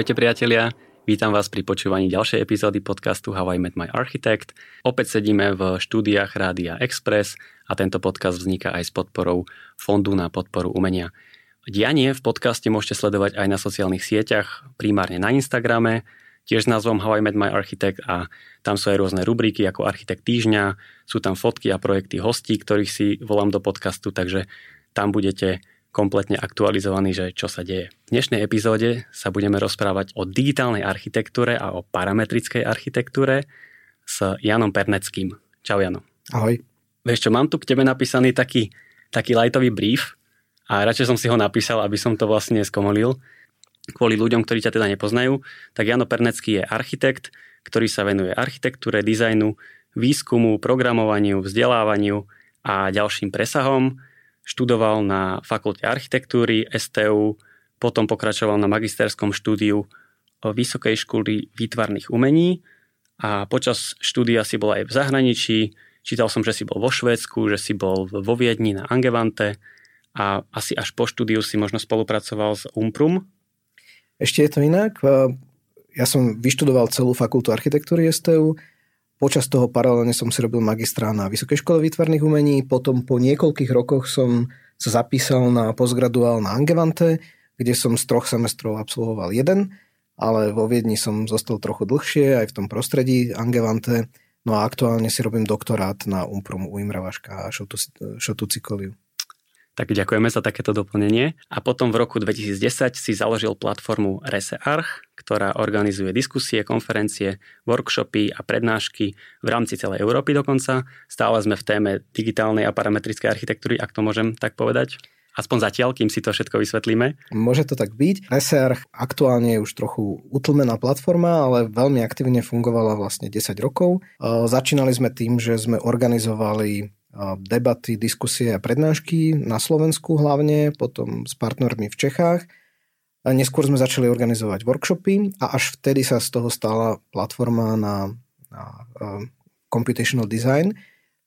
Ahojte priatelia, vítam vás pri počúvaní ďalšej epizódy podcastu How I Met My Architect. Opäť sedíme v štúdiách Rádia Express a tento podcast vzniká aj s podporou Fondu na podporu umenia. Dianie v podcaste môžete sledovať aj na sociálnych sieťach, primárne na Instagrame, tiež s názvom How I Met My Architect a tam sú aj rôzne rubriky ako Architekt týždňa, sú tam fotky a projekty hostí, ktorých si volám do podcastu, takže tam budete kompletne aktualizovaný, že čo sa deje. V dnešnej epizóde sa budeme rozprávať o digitálnej architektúre a o parametrickej architektúre s Janom Perneckým. Čau Jano. Ahoj. Vieš čo, mám tu k tebe napísaný taký, taký lightový brief a radšej som si ho napísal, aby som to vlastne skomolil kvôli ľuďom, ktorí ťa teda nepoznajú. Tak Jano Pernecký je architekt, ktorý sa venuje architektúre, dizajnu, výskumu, programovaniu, vzdelávaniu a ďalším presahom študoval na fakulte architektúry STU, potom pokračoval na magisterskom štúdiu Vysokej školy výtvarných umení a počas štúdia si bol aj v zahraničí. Čítal som, že si bol vo Švédsku, že si bol vo Viedni na Angevante a asi až po štúdiu si možno spolupracoval s Umprum. Ešte je to inak. Ja som vyštudoval celú fakultu architektúry STU, Počas toho paralelne som si robil magistra na Vysokej škole výtvarných umení, potom po niekoľkých rokoch som sa zapísal na postgraduál na Angevante, kde som z troch semestrov absolvoval jeden, ale vo Viedni som zostal trochu dlhšie aj v tom prostredí Angevante, no a aktuálne si robím doktorát na Umprum u Imra Vaška a Šotu, Šotu Cikoliu. Tak ďakujeme za takéto doplnenie. A potom v roku 2010 si založil platformu ReseArch, ktorá organizuje diskusie, konferencie, workshopy a prednášky v rámci celej Európy dokonca. Stále sme v téme digitálnej a parametrickej architektúry, ak to môžem tak povedať. Aspoň zatiaľ, kým si to všetko vysvetlíme. Môže to tak byť. ReseArch aktuálne je už trochu utlmená platforma, ale veľmi aktívne fungovala vlastne 10 rokov. Začínali sme tým, že sme organizovali debaty, diskusie a prednášky na Slovensku hlavne, potom s partnermi v Čechách. A neskôr sme začali organizovať workshopy a až vtedy sa z toho stala platforma na, na uh, computational design.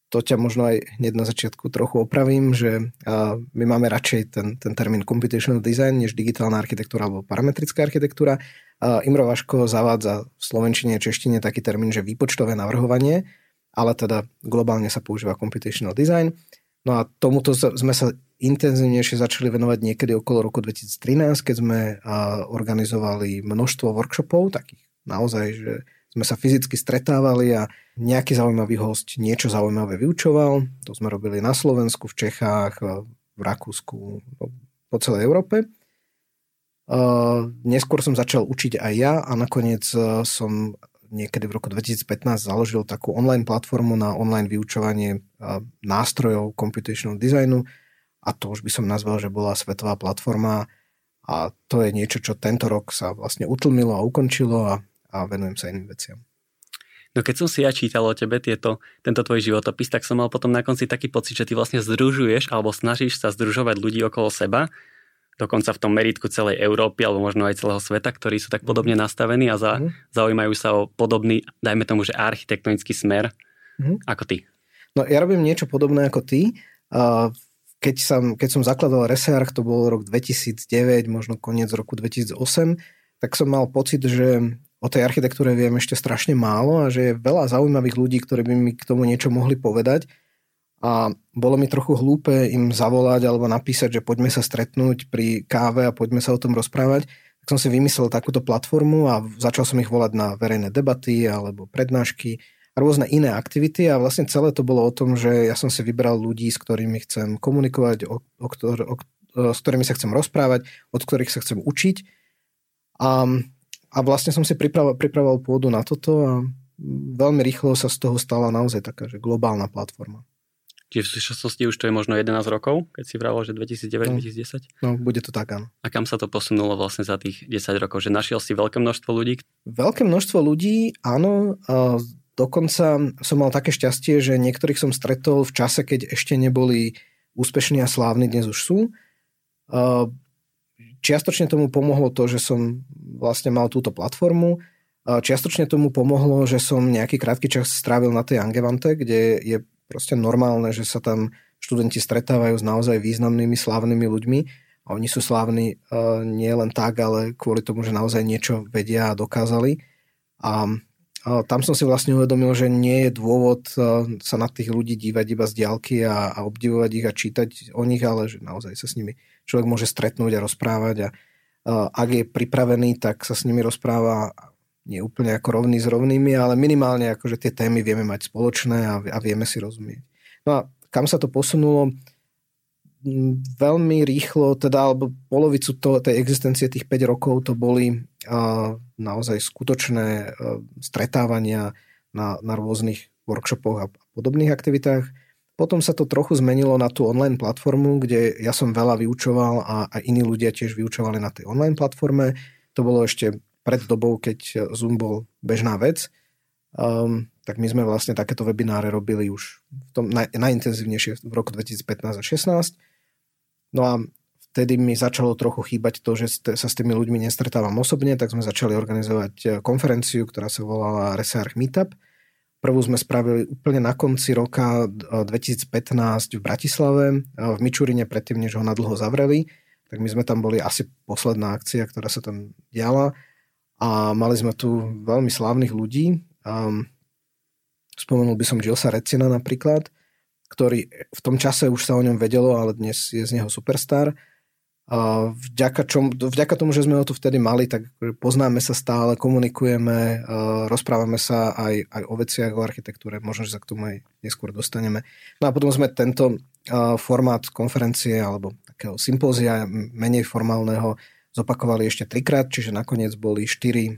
To ťa možno aj hneď na začiatku trochu opravím, že uh, my máme radšej ten, ten termín computational design než digitálna architektúra alebo parametrická architektúra. Uh, Imro Vaško zavádza v slovenčine a češtine taký termín, že výpočtové navrhovanie, ale teda globálne sa používa computational design. No a tomuto sme sa intenzívnejšie začali venovať niekedy okolo roku 2013, keď sme organizovali množstvo workshopov, takých naozaj, že sme sa fyzicky stretávali a nejaký zaujímavý host niečo zaujímavé vyučoval. To sme robili na Slovensku, v Čechách, v Rakúsku, no, po celej Európe. Neskôr som začal učiť aj ja a nakoniec som niekedy v roku 2015 založil takú online platformu na online vyučovanie nástrojov computational designu. A to už by som nazval, že bola svetová platforma. A to je niečo, čo tento rok sa vlastne utlmilo a ukončilo a, a venujem sa iným veciam. No keď som si ja čítal o tebe tieto, tento tvoj životopis, tak som mal potom na konci taký pocit, že ty vlastne združuješ alebo snažíš sa združovať ľudí okolo seba dokonca v tom meritku celej Európy alebo možno aj celého sveta, ktorí sú tak podobne nastavení a za, mm. zaujímajú sa o podobný, dajme tomu, že architektonický smer mm. ako ty. No ja robím niečo podobné ako ty. Keď som, keď som zakladal Research, to bol rok 2009, možno koniec roku 2008, tak som mal pocit, že o tej architektúre viem ešte strašne málo a že je veľa zaujímavých ľudí, ktorí by mi k tomu niečo mohli povedať a bolo mi trochu hlúpe im zavolať alebo napísať, že poďme sa stretnúť pri káve a poďme sa o tom rozprávať. Tak som si vymyslel takúto platformu a začal som ich volať na verejné debaty alebo prednášky a rôzne iné aktivity a vlastne celé to bolo o tom, že ja som si vybral ľudí, s ktorými chcem komunikovať, o, o, o, s ktorými sa chcem rozprávať, od ktorých sa chcem učiť. A, a vlastne som si pripravoval, pripravoval pôdu na toto a veľmi rýchlo sa z toho stala naozaj taká, že globálna platforma. Čiže v súčasnosti už to je možno 11 rokov, keď si vravel, že 2009-2010? No, no, bude to tak, áno. A kam sa to posunulo vlastne za tých 10 rokov? Že našiel si veľké množstvo ľudí? Veľké množstvo ľudí, áno. A dokonca som mal také šťastie, že niektorých som stretol v čase, keď ešte neboli úspešní a slávni, dnes už sú. A čiastočne tomu pomohlo to, že som vlastne mal túto platformu. A čiastočne tomu pomohlo, že som nejaký krátky čas strávil na tej Angevante, kde je proste normálne, že sa tam študenti stretávajú s naozaj významnými, slávnymi ľuďmi A oni sú slávni uh, nie len tak, ale kvôli tomu, že naozaj niečo vedia a dokázali. A uh, tam som si vlastne uvedomil, že nie je dôvod uh, sa na tých ľudí dívať iba z diálky a, a obdivovať ich a čítať o nich, ale že naozaj sa s nimi človek môže stretnúť a rozprávať a uh, ak je pripravený, tak sa s nimi rozpráva nie úplne ako rovný s rovnými, ale minimálne akože tie témy vieme mať spoločné a, a vieme si rozumieť. No a kam sa to posunulo? Veľmi rýchlo, teda alebo polovicu to, tej existencie tých 5 rokov to boli a, naozaj skutočné a, stretávania na, na rôznych workshopoch a podobných aktivitách. Potom sa to trochu zmenilo na tú online platformu, kde ja som veľa vyučoval a, a iní ľudia tiež vyučovali na tej online platforme. To bolo ešte pred dobou, keď Zoom bol bežná vec, um, tak my sme vlastne takéto webináre robili už v tom naj, najintenzívnejšie v roku 2015 a 2016. No a vtedy mi začalo trochu chýbať to, že sa s tými ľuďmi nestretávam osobne, tak sme začali organizovať e, konferenciu, ktorá sa volala Resarch Meetup. Prvú sme spravili úplne na konci roka 2015 v Bratislave, e, v Mičurine, predtým, než ho nadlho zavreli. Tak my sme tam boli asi posledná akcia, ktorá sa tam diala a mali sme tu veľmi slávnych ľudí. Um, spomenul by som Gilsa Recina napríklad, ktorý v tom čase už sa o ňom vedelo, ale dnes je z neho superstar. A vďaka, čom, vďaka tomu, že sme ho tu vtedy mali, tak poznáme sa stále, komunikujeme, rozprávame sa aj, aj o veciach, o architektúre, možno, že sa k tomu aj neskôr dostaneme. No a potom sme tento formát konferencie alebo takého sympózia menej formálneho zopakovali ešte trikrát, čiže nakoniec boli štyri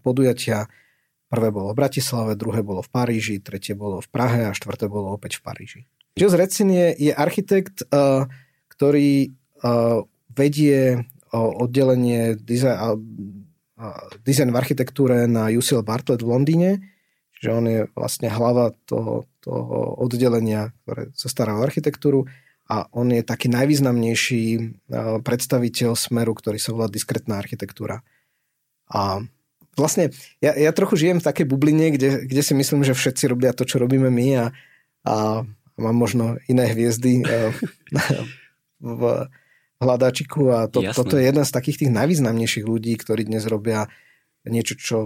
podujatia. Prvé bolo v Bratislave, druhé bolo v Paríži, tretie bolo v Prahe a štvrté bolo opäť v Paríži. Jules Recin je, architekt, ktorý vedie oddelenie design, design v architektúre na UCL Bartlett v Londýne, čiže on je vlastne hlava toho, toho oddelenia, ktoré sa stará o architektúru a on je taký najvýznamnejší e, predstaviteľ smeru, ktorý sa volá diskretná architektúra. A vlastne ja, ja trochu žijem v takej bubline, kde, kde si myslím, že všetci robia to, čo robíme my a, a mám možno iné hviezdy e, v hľadáčiku a to, toto je jeden z takých tých najvýznamnejších ľudí, ktorí dnes robia niečo, čo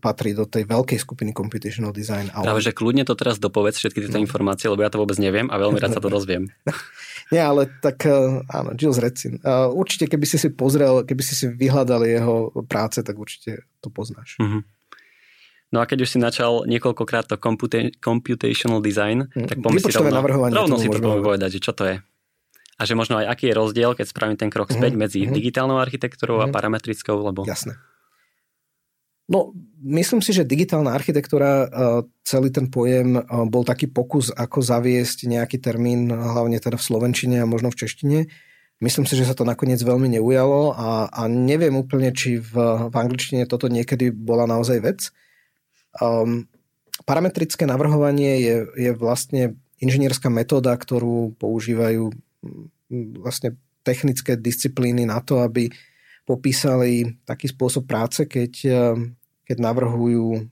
patrí do tej veľkej skupiny computational design. A Práve, že kľudne to teraz dopovedz všetky tieto no. informácie, lebo ja to vôbec neviem a veľmi rád sa to dozviem. Nie, ale tak eh, áno, Gilles Recin. Eh, určite, keby si si pozrel, keby si si vyhľadal jeho práce, tak určite to poznáš. Mm-hmm. No a keď už si načal niekoľkokrát to computa- computational design, mm, tak poďme si rovno, rovno si poďme povedať, že čo to je. A že možno aj aký je rozdiel, keď spravím ten krok späť mm-hmm. medzi mm-hmm. digitálnou architektúrou mm-hmm. a parametrickou, lebo... Jasné. No, myslím si, že digitálna architektúra, celý ten pojem bol taký pokus, ako zaviesť nejaký termín, hlavne teda v slovenčine a možno v češtine. Myslím si, že sa to nakoniec veľmi neujalo a, a neviem úplne, či v, v angličtine toto niekedy bola naozaj vec. Um, parametrické navrhovanie je, je vlastne inžinierská metóda, ktorú používajú vlastne technické disciplíny na to, aby popísali taký spôsob práce, keď keď navrhujú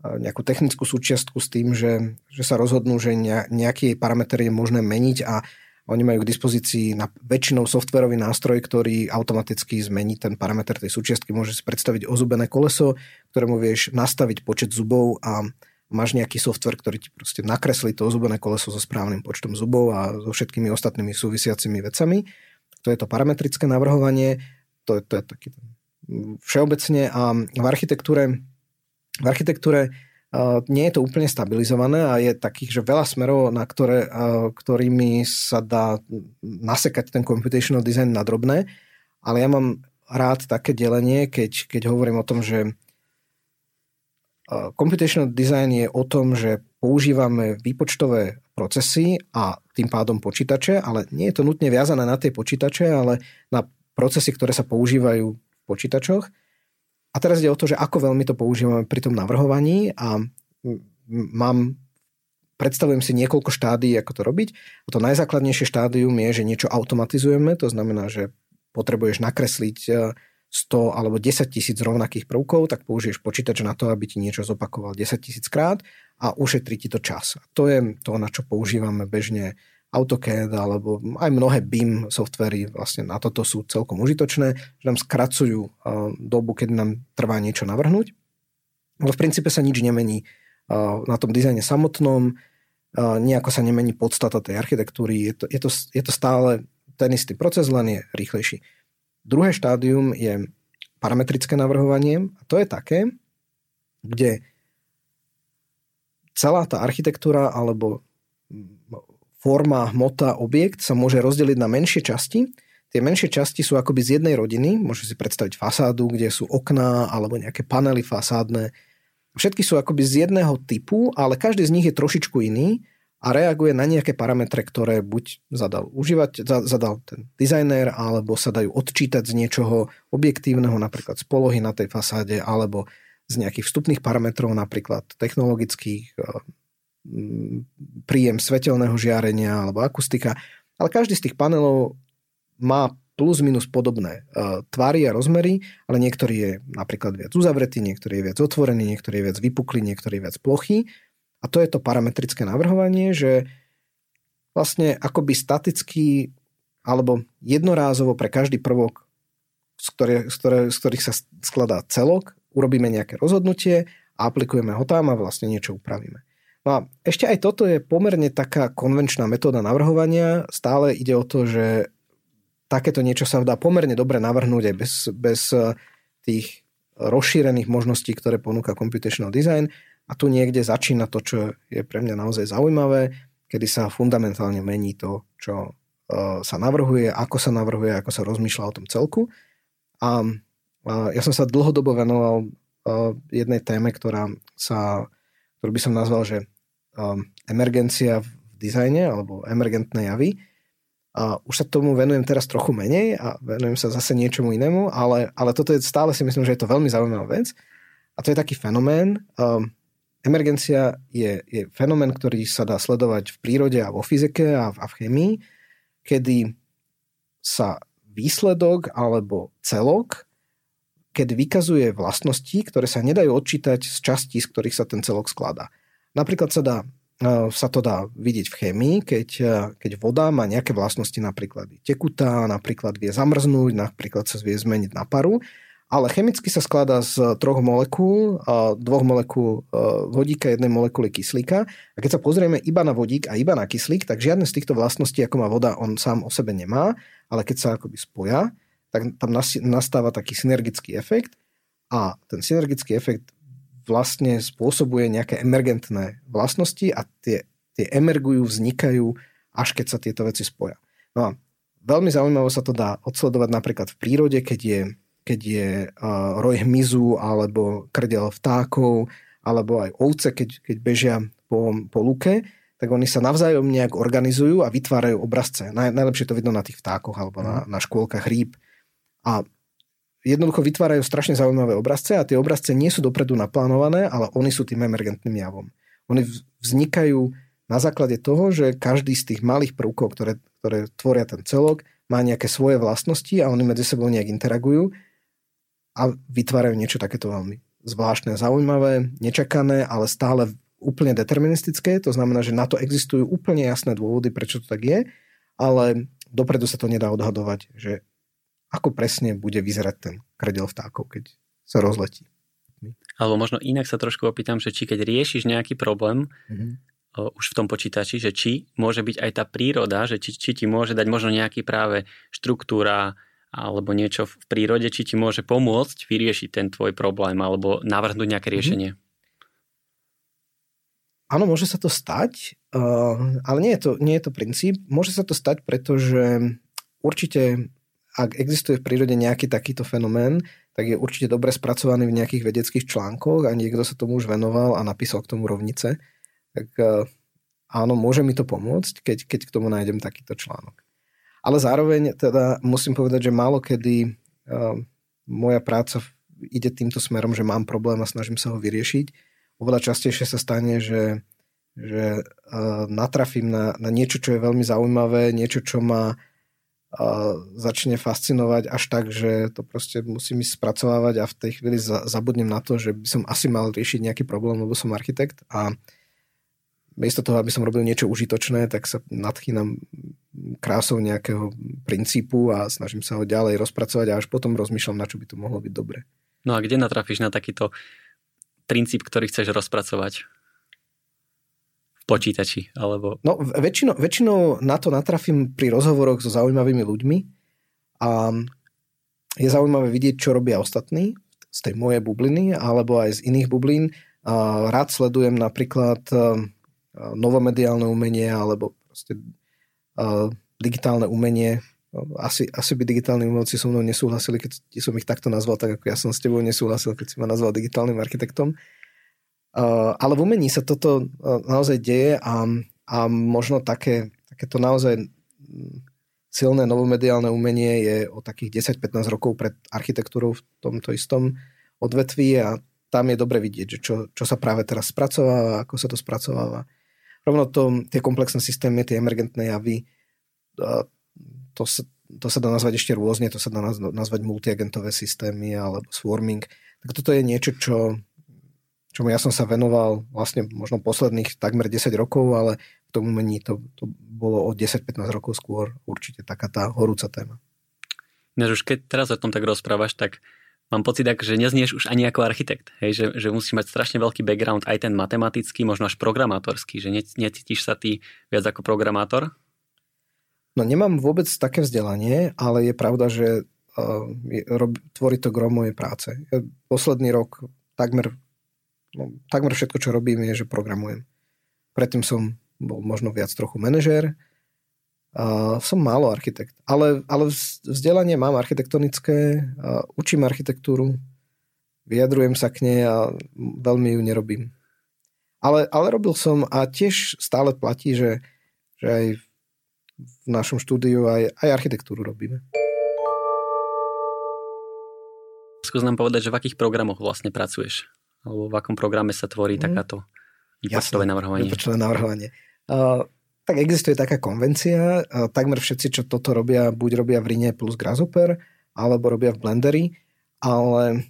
nejakú technickú súčiastku s tým, že, že sa rozhodnú, že nejaký parameter je možné meniť a oni majú k dispozícii na väčšinou softverový nástroj, ktorý automaticky zmení ten parameter tej súčiastky. Môže si predstaviť ozubené koleso, ktorému vieš nastaviť počet zubov a máš nejaký software, ktorý ti proste nakreslí to ozubené koleso so správnym počtom zubov a so všetkými ostatnými súvisiacimi vecami. To je to parametrické navrhovanie, to je, to je taký ten všeobecne a v architektúre, v architektúre nie je to úplne stabilizované a je takých, že veľa smerov, na ktoré, ktorými sa dá nasekať ten computational design na drobné, ale ja mám rád také delenie, keď, keď hovorím o tom, že computational design je o tom, že používame výpočtové procesy a tým pádom počítače, ale nie je to nutne viazané na tie počítače, ale na procesy, ktoré sa používajú počítačoch. A teraz ide o to, že ako veľmi to používame pri tom navrhovaní a mám predstavujem si niekoľko štádií, ako to robiť. A to najzákladnejšie štádium je, že niečo automatizujeme, to znamená, že potrebuješ nakresliť 100 e, alebo 10 tisíc rovnakých prvkov, tak použiješ počítač na to, aby ti niečo zopakoval 10 tisíc krát a ušetrí ti to čas. A to je to, na čo používame bežne AutoCAD alebo aj mnohé BIM softvery vlastne na toto sú celkom užitočné, že nám skracujú dobu, keď nám trvá niečo navrhnúť. Ale v princípe sa nič nemení na tom dizajne samotnom, nejako sa nemení podstata tej architektúry, je to, je to, je to stále ten istý proces, len je rýchlejší. Druhé štádium je parametrické navrhovanie a to je také, kde celá tá architektúra alebo forma, hmota, objekt sa môže rozdeliť na menšie časti. Tie menšie časti sú akoby z jednej rodiny, môžete si predstaviť fasádu, kde sú okná alebo nejaké panely fasádne. Všetky sú akoby z jedného typu, ale každý z nich je trošičku iný a reaguje na nejaké parametre, ktoré buď zadal užívať, zadal ten dizajner, alebo sa dajú odčítať z niečoho objektívneho, napríklad z polohy na tej fasáde, alebo z nejakých vstupných parametrov, napríklad technologických, príjem svetelného žiarenia alebo akustika, ale každý z tých panelov má plus minus podobné uh, tvary a rozmery, ale niektorý je napríklad viac uzavretý, niektorý je viac otvorený, niektorý je viac vypuklý, niektorý je viac plochý. A to je to parametrické navrhovanie, že vlastne akoby staticky alebo jednorázovo pre každý prvok, z, ktoré, z, ktoré, z ktorých sa skladá celok, urobíme nejaké rozhodnutie a aplikujeme ho tam a vlastne niečo upravíme. No a ešte aj toto je pomerne taká konvenčná metóda navrhovania. Stále ide o to, že takéto niečo sa dá pomerne dobre navrhnúť aj bez, bez eh, tých rozšírených možností, ktoré ponúka computational design. A tu niekde začína to, čo je pre mňa naozaj zaujímavé, kedy sa fundamentálne mení to, čo uh, sa navrhuje, ako sa navrhuje, ako sa rozmýšľa o tom celku. A ja som sa dlhodobo venoval uh, jednej téme, ktorá sa, ktorú by som nazval, že um, emergencia v dizajne alebo emergentné javy. A už sa tomu venujem teraz trochu menej a venujem sa zase niečomu inému, ale, ale toto je stále si myslím, že je to veľmi zaujímavá vec. A to je taký fenomén. Um, emergencia je, je fenomén, ktorý sa dá sledovať v prírode a vo fyzike a v, a v chemii, kedy sa výsledok alebo celok, keď vykazuje vlastnosti, ktoré sa nedajú odčítať z častí, z ktorých sa ten celok skladá. Napríklad sa, dá, e, sa to dá vidieť v chémii, keď, e, keď voda má nejaké vlastnosti, napríklad je tekutá, napríklad vie zamrznúť, napríklad sa vie zmeniť na paru, ale chemicky sa skladá z troch molekúl, dvoch molekúl e, vodíka, jednej molekuly kyslíka. A keď sa pozrieme iba na vodík a iba na kyslík, tak žiadne z týchto vlastností, ako má voda, on sám o sebe nemá, ale keď sa akoby spoja, tak tam nastáva taký synergický efekt a ten synergický efekt vlastne spôsobuje nejaké emergentné vlastnosti a tie, tie emergujú, vznikajú, až keď sa tieto veci spoja. No a veľmi zaujímavé sa to dá odsledovať napríklad v prírode, keď je, keď je uh, roj hmyzu alebo krdel vtákov, alebo aj ovce, keď, keď bežia po, po luke, tak oni sa navzájom nejak organizujú a vytvárajú obrazce. Naj, najlepšie to vidno na tých vtákoch alebo na, mhm. na škôlkach rýb. A jednoducho vytvárajú strašne zaujímavé obrazce a tie obrazce nie sú dopredu naplánované, ale oni sú tým emergentným javom. Oni vznikajú na základe toho, že každý z tých malých prvkov, ktoré, ktoré tvoria ten celok, má nejaké svoje vlastnosti a oni medzi sebou nejak interagujú a vytvárajú niečo takéto veľmi zvláštne, zaujímavé, nečakané, ale stále úplne deterministické. To znamená, že na to existujú úplne jasné dôvody, prečo to tak je, ale dopredu sa to nedá odhadovať, že ako presne bude vyzerať ten kredel vtákov, keď sa rozletí. Alebo možno inak sa trošku opýtam, že či keď riešiš nejaký problém mm-hmm. o, už v tom počítači, že či môže byť aj tá príroda, že či, či ti môže dať možno nejaký práve štruktúra alebo niečo v prírode, či ti môže pomôcť vyriešiť ten tvoj problém alebo navrhnúť nejaké mhm. riešenie. Mm-hmm. Áno, môže sa to stať, uh, ale nie je to, nie je to princíp. Môže sa to stať, pretože určite ak existuje v prírode nejaký takýto fenomén, tak je určite dobre spracovaný v nejakých vedeckých článkoch a niekto sa tomu už venoval a napísal k tomu rovnice. Tak e, áno, môže mi to pomôcť, keď, keď k tomu nájdem takýto článok. Ale zároveň teda musím povedať, že málo kedy uh, moja práca ide týmto smerom, že mám problém a snažím sa ho vyriešiť. Oveľa častejšie sa stane, že, že uh, natrafím na, na niečo, čo je veľmi zaujímavé, niečo, čo ma začne fascinovať až tak, že to proste musím ísť spracovávať a v tej chvíli zabudnem na to, že by som asi mal riešiť nejaký problém, lebo som architekt a miesto toho, aby som robil niečo užitočné, tak sa nadchýnam krásou nejakého princípu a snažím sa ho ďalej rozpracovať a až potom rozmýšľam, na čo by to mohlo byť dobre. No a kde natrafíš na takýto princíp, ktorý chceš rozpracovať? Počítači? Alebo... No väčšinou, väčšinou na to natrafím pri rozhovoroch so zaujímavými ľuďmi a je zaujímavé vidieť, čo robia ostatní z tej mojej bubliny alebo aj z iných bublín. Rád sledujem napríklad novomediálne umenie alebo proste uh, digitálne umenie. Asi, asi by digitálni umelci so mnou nesúhlasili, keď som ich takto nazval, tak ako ja som s tebou nesúhlasil, keď si ma nazval digitálnym architektom. Ale v umení sa toto uh, naozaj deje a, a možno také, takéto naozaj silné novomediálne umenie je o takých 10-15 rokov pred architektúrou v tomto istom odvetví a tam je dobre vidieť, že čo, čo sa práve teraz spracováva, ako sa to spracováva rovno to, tie komplexné systémy, tie emergentné javy, to sa, to sa dá nazvať ešte rôzne, to sa dá nazvať multiagentové systémy alebo swarming. Tak toto je niečo, čo, čomu ja som sa venoval vlastne možno posledných takmer 10 rokov, ale v tom umení to, to bolo o 10-15 rokov skôr určite taká tá horúca téma. Než už keď teraz o tom tak rozprávaš, tak mám pocit, že neznieš už ani ako architekt. Hej, že, že musíš mať strašne veľký background, aj ten matematický, možno až programátorský, že necítiš sa ty viac ako programátor? No nemám vôbec také vzdelanie, ale je pravda, že uh, rob, tvorí to grom mojej práce. Ja posledný rok takmer, no, takmer všetko, čo robím, je, že programujem. Predtým som bol možno viac trochu manažér, Uh, som málo architekt, ale, ale vzdelanie mám architektonické, uh, učím architektúru, vyjadrujem sa k nej a veľmi ju nerobím. Ale, ale robil som a tiež stále platí, že, že aj v našom štúdiu aj, aj architektúru robíme. Skús nám povedať, že v akých programoch vlastne pracuješ? Alebo v akom programe sa tvorí mm. takáto výpočtové navrhovanie? Výpočtové navrhovanie. Uh, tak existuje taká konvencia, takmer všetci, čo toto robia, buď robia v Rine plus Grasshopper, alebo robia v Blenderi, ale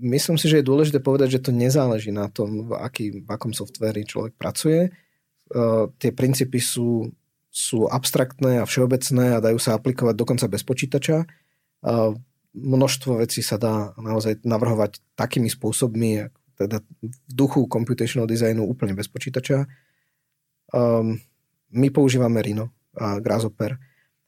myslím si, že je dôležité povedať, že to nezáleží na tom, v, aký, v akom softveri človek pracuje. Uh, tie princípy sú, sú abstraktné a všeobecné a dajú sa aplikovať dokonca bez počítača. Uh, množstvo vecí sa dá naozaj navrhovať takými spôsobmi, teda v duchu computational designu úplne bez počítača Um, my používame Rhino a Grasshopper.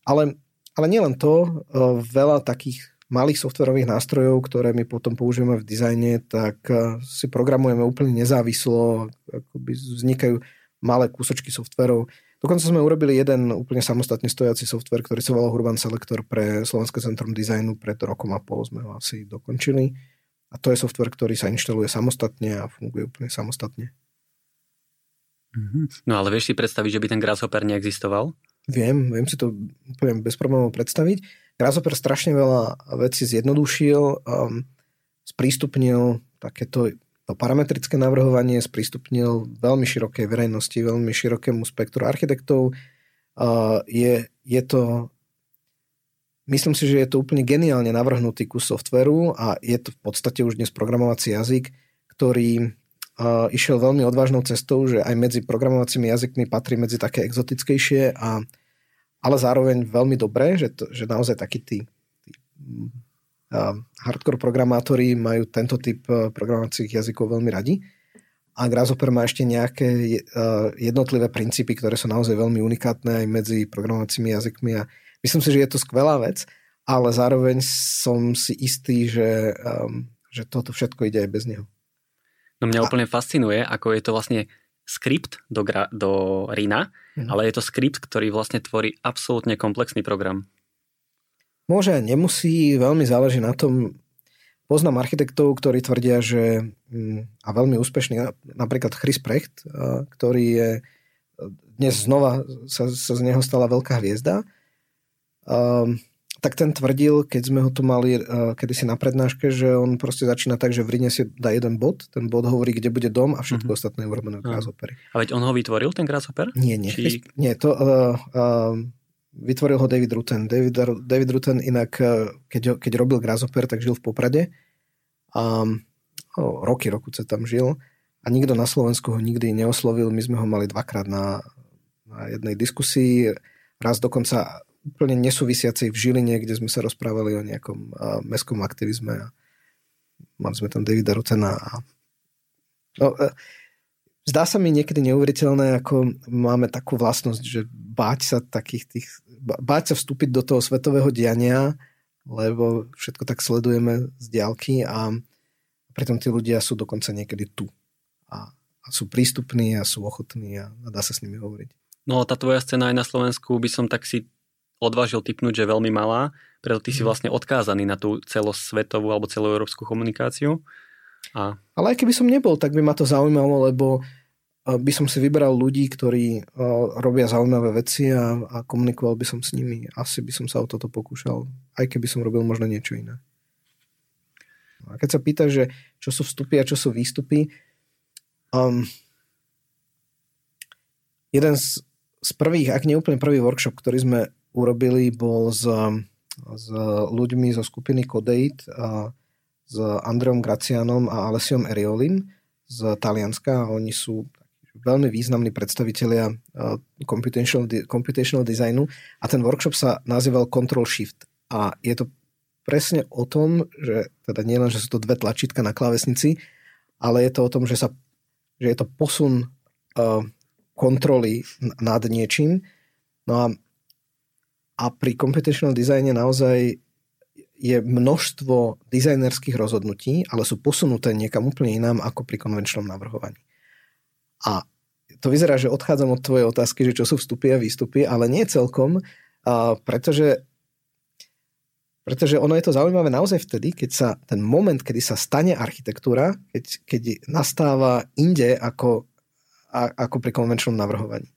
Ale, ale nielen to, uh, veľa takých malých softverových nástrojov, ktoré my potom používame v dizajne, tak uh, si programujeme úplne nezávislo, akoby vznikajú malé kúsočky softverov. Dokonca sme urobili jeden úplne samostatne stojací software, ktorý sa volal Urban Selector pre Slovenské centrum dizajnu. Pred rokom a pol sme ho asi dokončili. A to je software, ktorý sa inštaluje samostatne a funguje úplne samostatne. Mhm. No ale vieš si predstaviť, že by ten Grasshopper neexistoval? Viem, viem si to úplne bez problémov predstaviť. Grasshopper strašne veľa vecí zjednodušil, um, sprístupnil takéto to parametrické navrhovanie, sprístupnil veľmi širokej verejnosti, veľmi širokému spektru architektov. Je, je to Myslím si, že je to úplne geniálne navrhnutý kus softveru a je to v podstate už dnes programovací jazyk, ktorý išiel veľmi odvážnou cestou, že aj medzi programovacími jazykmi patrí medzi také exotickejšie, a, ale zároveň veľmi dobré, že, to, že naozaj takí tí, tí hardcore programátori majú tento typ uh, programovacích jazykov veľmi radi. A Grasshopper má ešte nejaké uh, jednotlivé princípy, ktoré sú naozaj veľmi unikátne aj medzi programovacími jazykmi a myslím si, že je to skvelá vec, ale zároveň som si istý, že, že toto všetko ide aj bez neho. No mňa a... úplne fascinuje, ako je to vlastne skript do, gra, do Rina, mhm. ale je to skript, ktorý vlastne tvorí absolútne komplexný program. Môže, nemusí, veľmi záleží na tom. Poznám architektov, ktorí tvrdia, že mm, a veľmi úspešný, napríklad Chris Precht, ktorý je dnes znova sa, sa z neho stala veľká hviezda. Um, tak ten tvrdil, keď sme ho tu mali uh, kedysi na prednáške, že on proste začína tak, že v Rine si dá jeden bod, ten bod hovorí, kde bude dom a všetko mm-hmm. ostatné je urobené v Grasshopper. A veď on ho vytvoril, ten Grasshopper? Nie, nie. Či... Nie, to uh, uh, vytvoril ho David Rutten. David, David Rutten inak, uh, keď, keď robil Grasshopper, tak žil v Poprade. A oh, roky, roku sa tam žil. a nikto na Slovensku ho nikdy neoslovil. My sme ho mali dvakrát na, na jednej diskusii, raz dokonca úplne nesúvisiacej v Žiline, kde sme sa rozprávali o nejakom uh, mestskom aktivizme a mali sme tam Davida Rutena a no, uh, Zdá sa mi niekedy neuveriteľné, ako máme takú vlastnosť, že báť sa takých tých, báť sa vstúpiť do toho svetového diania, lebo všetko tak sledujeme z diálky a pritom tí ľudia sú dokonca niekedy tu. A, a sú prístupní a sú ochotní a, a dá sa s nimi hovoriť. No tá tvoja scéna aj na Slovensku by som tak si odvážil typnúť, že je veľmi malá, preto ty si mhm. vlastne odkázaný na tú celosvetovú alebo celoeurópsku komunikáciu. A... Ale aj keby som nebol, tak by ma to zaujímalo, lebo by som si vybral ľudí, ktorí robia zaujímavé veci a, a komunikoval by som s nimi. Asi by som sa o toto pokúšal, aj keby som robil možno niečo iné. A keď sa pýta, že čo sú vstupy a čo sú výstupy, um, jeden z, z prvých, ak nie úplne prvý workshop, ktorý sme urobili, bol s, s ľuďmi zo skupiny Codate, a s Andreom Gracianom a Alessiom Eriolim z Talianska. Oni sú veľmi významní predstavitelia uh, computational, computational designu a ten workshop sa nazýval Control Shift. A je to presne o tom, že teda nie len, že sú to dve tlačítka na klávesnici, ale je to o tom, že, sa, že je to posun uh, kontroly nad niečím. No a, a pri computational designe naozaj je množstvo dizajnerských rozhodnutí, ale sú posunuté niekam úplne inám ako pri konvenčnom navrhovaní. A to vyzerá, že odchádzam od tvojej otázky, že čo sú vstupy a výstupy, ale nie celkom, pretože, pretože ono je to zaujímavé naozaj vtedy, keď sa ten moment, kedy sa stane architektúra, keď, keď nastáva inde ako, a, ako pri konvenčnom navrhovaní.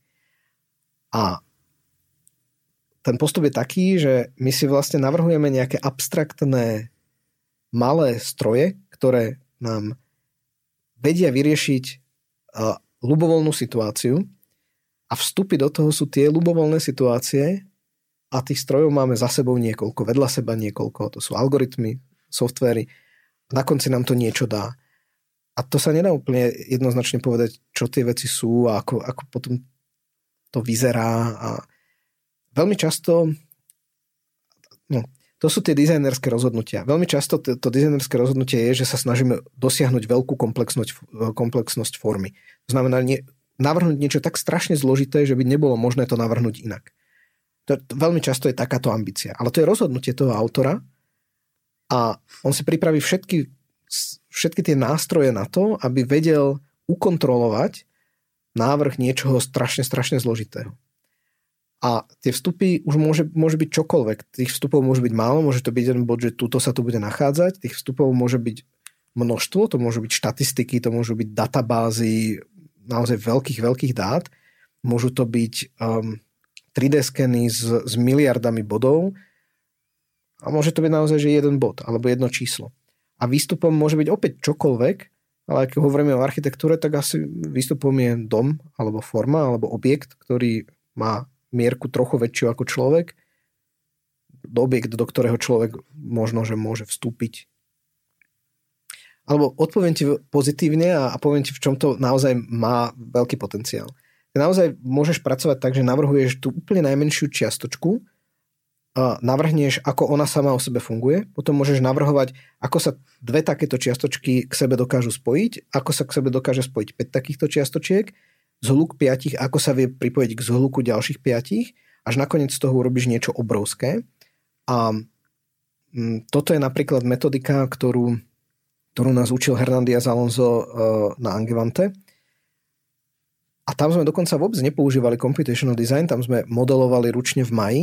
A ten postup je taký, že my si vlastne navrhujeme nejaké abstraktné malé stroje, ktoré nám vedia vyriešiť ľubovoľnú situáciu a vstupy do toho sú tie ľubovoľné situácie a tých strojov máme za sebou niekoľko, vedľa seba niekoľko, to sú algoritmy, softvery, na konci nám to niečo dá. A to sa nedá úplne jednoznačne povedať, čo tie veci sú a ako, ako potom to vyzerá. A veľmi často, no, to sú tie dizajnerské rozhodnutia. Veľmi často to, to dizajnerské rozhodnutie je, že sa snažíme dosiahnuť veľkú komplexnosť, komplexnosť formy. To znamená nie, navrhnúť niečo tak strašne zložité, že by nebolo možné to navrhnúť inak. To, to, veľmi často je takáto ambícia. Ale to je rozhodnutie toho autora a on si pripraví všetky, všetky tie nástroje na to, aby vedel ukontrolovať návrh niečoho strašne, strašne zložitého. A tie vstupy už môže, môže byť čokoľvek. Tých vstupov môže byť málo, môže to byť jeden bod, že túto sa tu bude nachádzať. Tých vstupov môže byť množstvo, to môžu byť štatistiky, to môžu byť databázy naozaj veľkých, veľkých dát. Môžu to byť um, 3D skeny s, s miliardami bodov a môže to byť naozaj, že jeden bod alebo jedno číslo. A výstupom môže byť opäť čokoľvek, ale keď hovoríme o architektúre, tak asi výstupom je dom alebo forma alebo objekt, ktorý má mierku trochu väčšiu ako človek, objekt, do ktorého človek možno, že môže vstúpiť. Alebo odpoviem ti pozitívne a, a poviem ti, v čom to naozaj má veľký potenciál. Naozaj môžeš pracovať tak, že navrhuješ tú úplne najmenšiu čiastočku, a navrhneš, ako ona sama o sebe funguje, potom môžeš navrhovať, ako sa dve takéto čiastočky k sebe dokážu spojiť, ako sa k sebe dokáže spojiť 5 takýchto čiastočiek, zhluk 5, ako sa vie pripojiť k zhluku ďalších 5, až nakoniec z toho urobíš niečo obrovské. A mm, toto je napríklad metodika, ktorú ktorú nás učil Hernandiaz Alonso eh, na Angevante. A tam sme dokonca vôbec nepoužívali computational design, tam sme modelovali ručne v maji,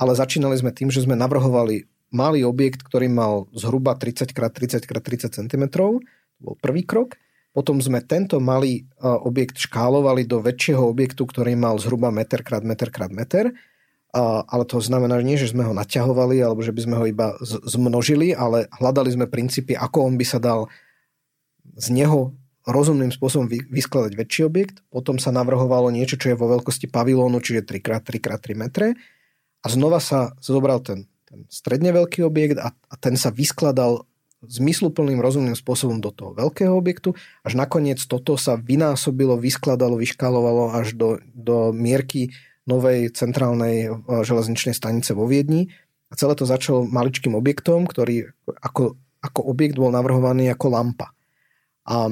ale začínali sme tým, že sme navrhovali malý objekt, ktorý mal zhruba 30x30x30 cm, to bol prvý krok. Potom sme tento malý eh, objekt škálovali do väčšieho objektu, ktorý mal zhruba meter krát meter krát meter ale to znamená nie, že sme ho naťahovali alebo že by sme ho iba zmnožili, ale hľadali sme princípy, ako on by sa dal z neho rozumným spôsobom vyskladať väčší objekt. Potom sa navrhovalo niečo, čo je vo veľkosti pavilónu, čiže 3x3x3 metre. A znova sa zobral ten, ten stredne veľký objekt a, a ten sa vyskladal zmysluplným, rozumným spôsobom do toho veľkého objektu, až nakoniec toto sa vynásobilo, vyskladalo, vyškalovalo až do, do mierky novej centrálnej e, železničnej stanice vo Viedni. A celé to začalo maličkým objektom, ktorý ako, ako objekt bol navrhovaný ako lampa. A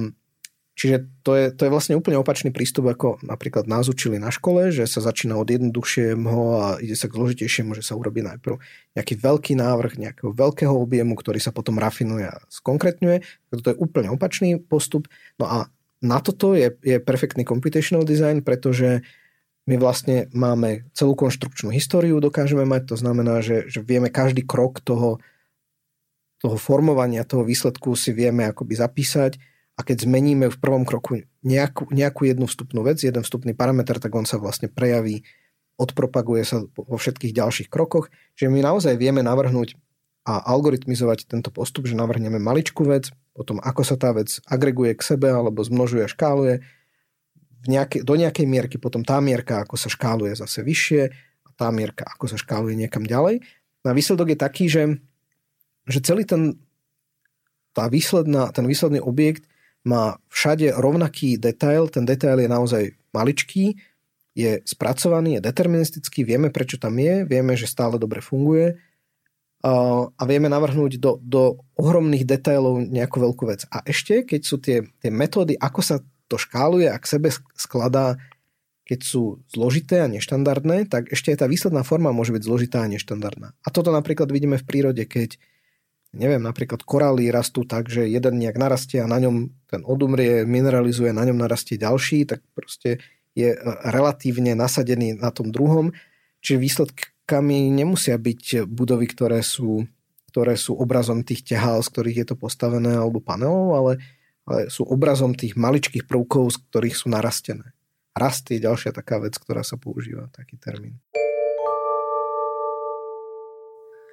Čiže to je, to je vlastne úplne opačný prístup, ako napríklad nás učili na škole, že sa začína od jednoduchšieho a ide sa k zložitejšiemu, že sa urobí najprv nejaký veľký návrh nejakého veľkého objemu, ktorý sa potom rafinuje a skonkretňuje. Toto je úplne opačný postup. No a na toto je, je perfektný computational design, pretože my vlastne máme celú konštrukčnú históriu, dokážeme mať, to znamená, že, že vieme každý krok toho, toho formovania, toho výsledku si vieme akoby zapísať a keď zmeníme v prvom kroku nejakú, nejakú jednu vstupnú vec, jeden vstupný parameter, tak on sa vlastne prejaví, odpropaguje sa vo všetkých ďalších krokoch. Čiže my naozaj vieme navrhnúť a algoritmizovať tento postup, že navrhneme maličkú vec, potom ako sa tá vec agreguje k sebe alebo zmnožuje a škáluje v nejaké, do nejakej mierky, potom tá mierka, ako sa škáluje zase vyššie a tá mierka, ako sa škáluje niekam ďalej. No a výsledok je taký, že, že celý ten, tá výsledná, ten výsledný objekt má všade rovnaký detail, ten detail je naozaj maličký, je spracovaný, je deterministický, vieme prečo tam je, vieme, že stále dobre funguje a vieme navrhnúť do, do ohromných detailov nejakú veľkú vec. A ešte, keď sú tie, tie metódy, ako sa to škáluje a k sebe skladá, keď sú zložité a neštandardné, tak ešte aj tá výsledná forma môže byť zložitá a neštandardná. A toto napríklad vidíme v prírode, keď neviem, napríklad korály rastú tak, že jeden nejak narastie a na ňom ten odumrie, mineralizuje, na ňom narastie ďalší, tak proste je relatívne nasadený na tom druhom. Čiže výsledkami nemusia byť budovy, ktoré sú, ktoré sú obrazom tých tehál, z ktorých je to postavené, alebo panelov, ale, ale sú obrazom tých maličkých prvkov, z ktorých sú narastené. Rast je ďalšia taká vec, ktorá sa používa, taký termín.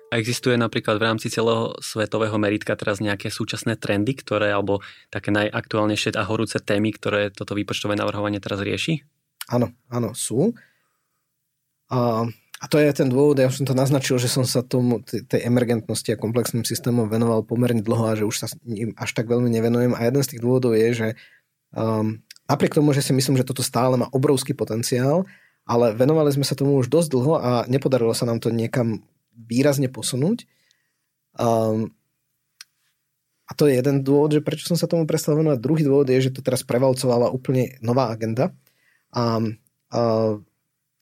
Existuje napríklad v rámci celého svetového meritka teraz nejaké súčasné trendy, ktoré, alebo také najaktuálnejšie a horúce témy, ktoré toto výpočtové navrhovanie teraz rieši? Áno, áno, sú. A, a to je ten dôvod, ja som to naznačil, že som sa tomu, tej emergentnosti a komplexným systémom venoval pomerne dlho a že už sa im až tak veľmi nevenujem. A jeden z tých dôvodov je, že um, napriek tomu, že si myslím, že toto stále má obrovský potenciál, ale venovali sme sa tomu už dosť dlho a nepodarilo sa nám to niekam výrazne posunúť. Um, a to je jeden dôvod, že prečo som sa tomu prestal venovať. Druhý dôvod je, že to teraz prevalcovala úplne nová agenda. A, a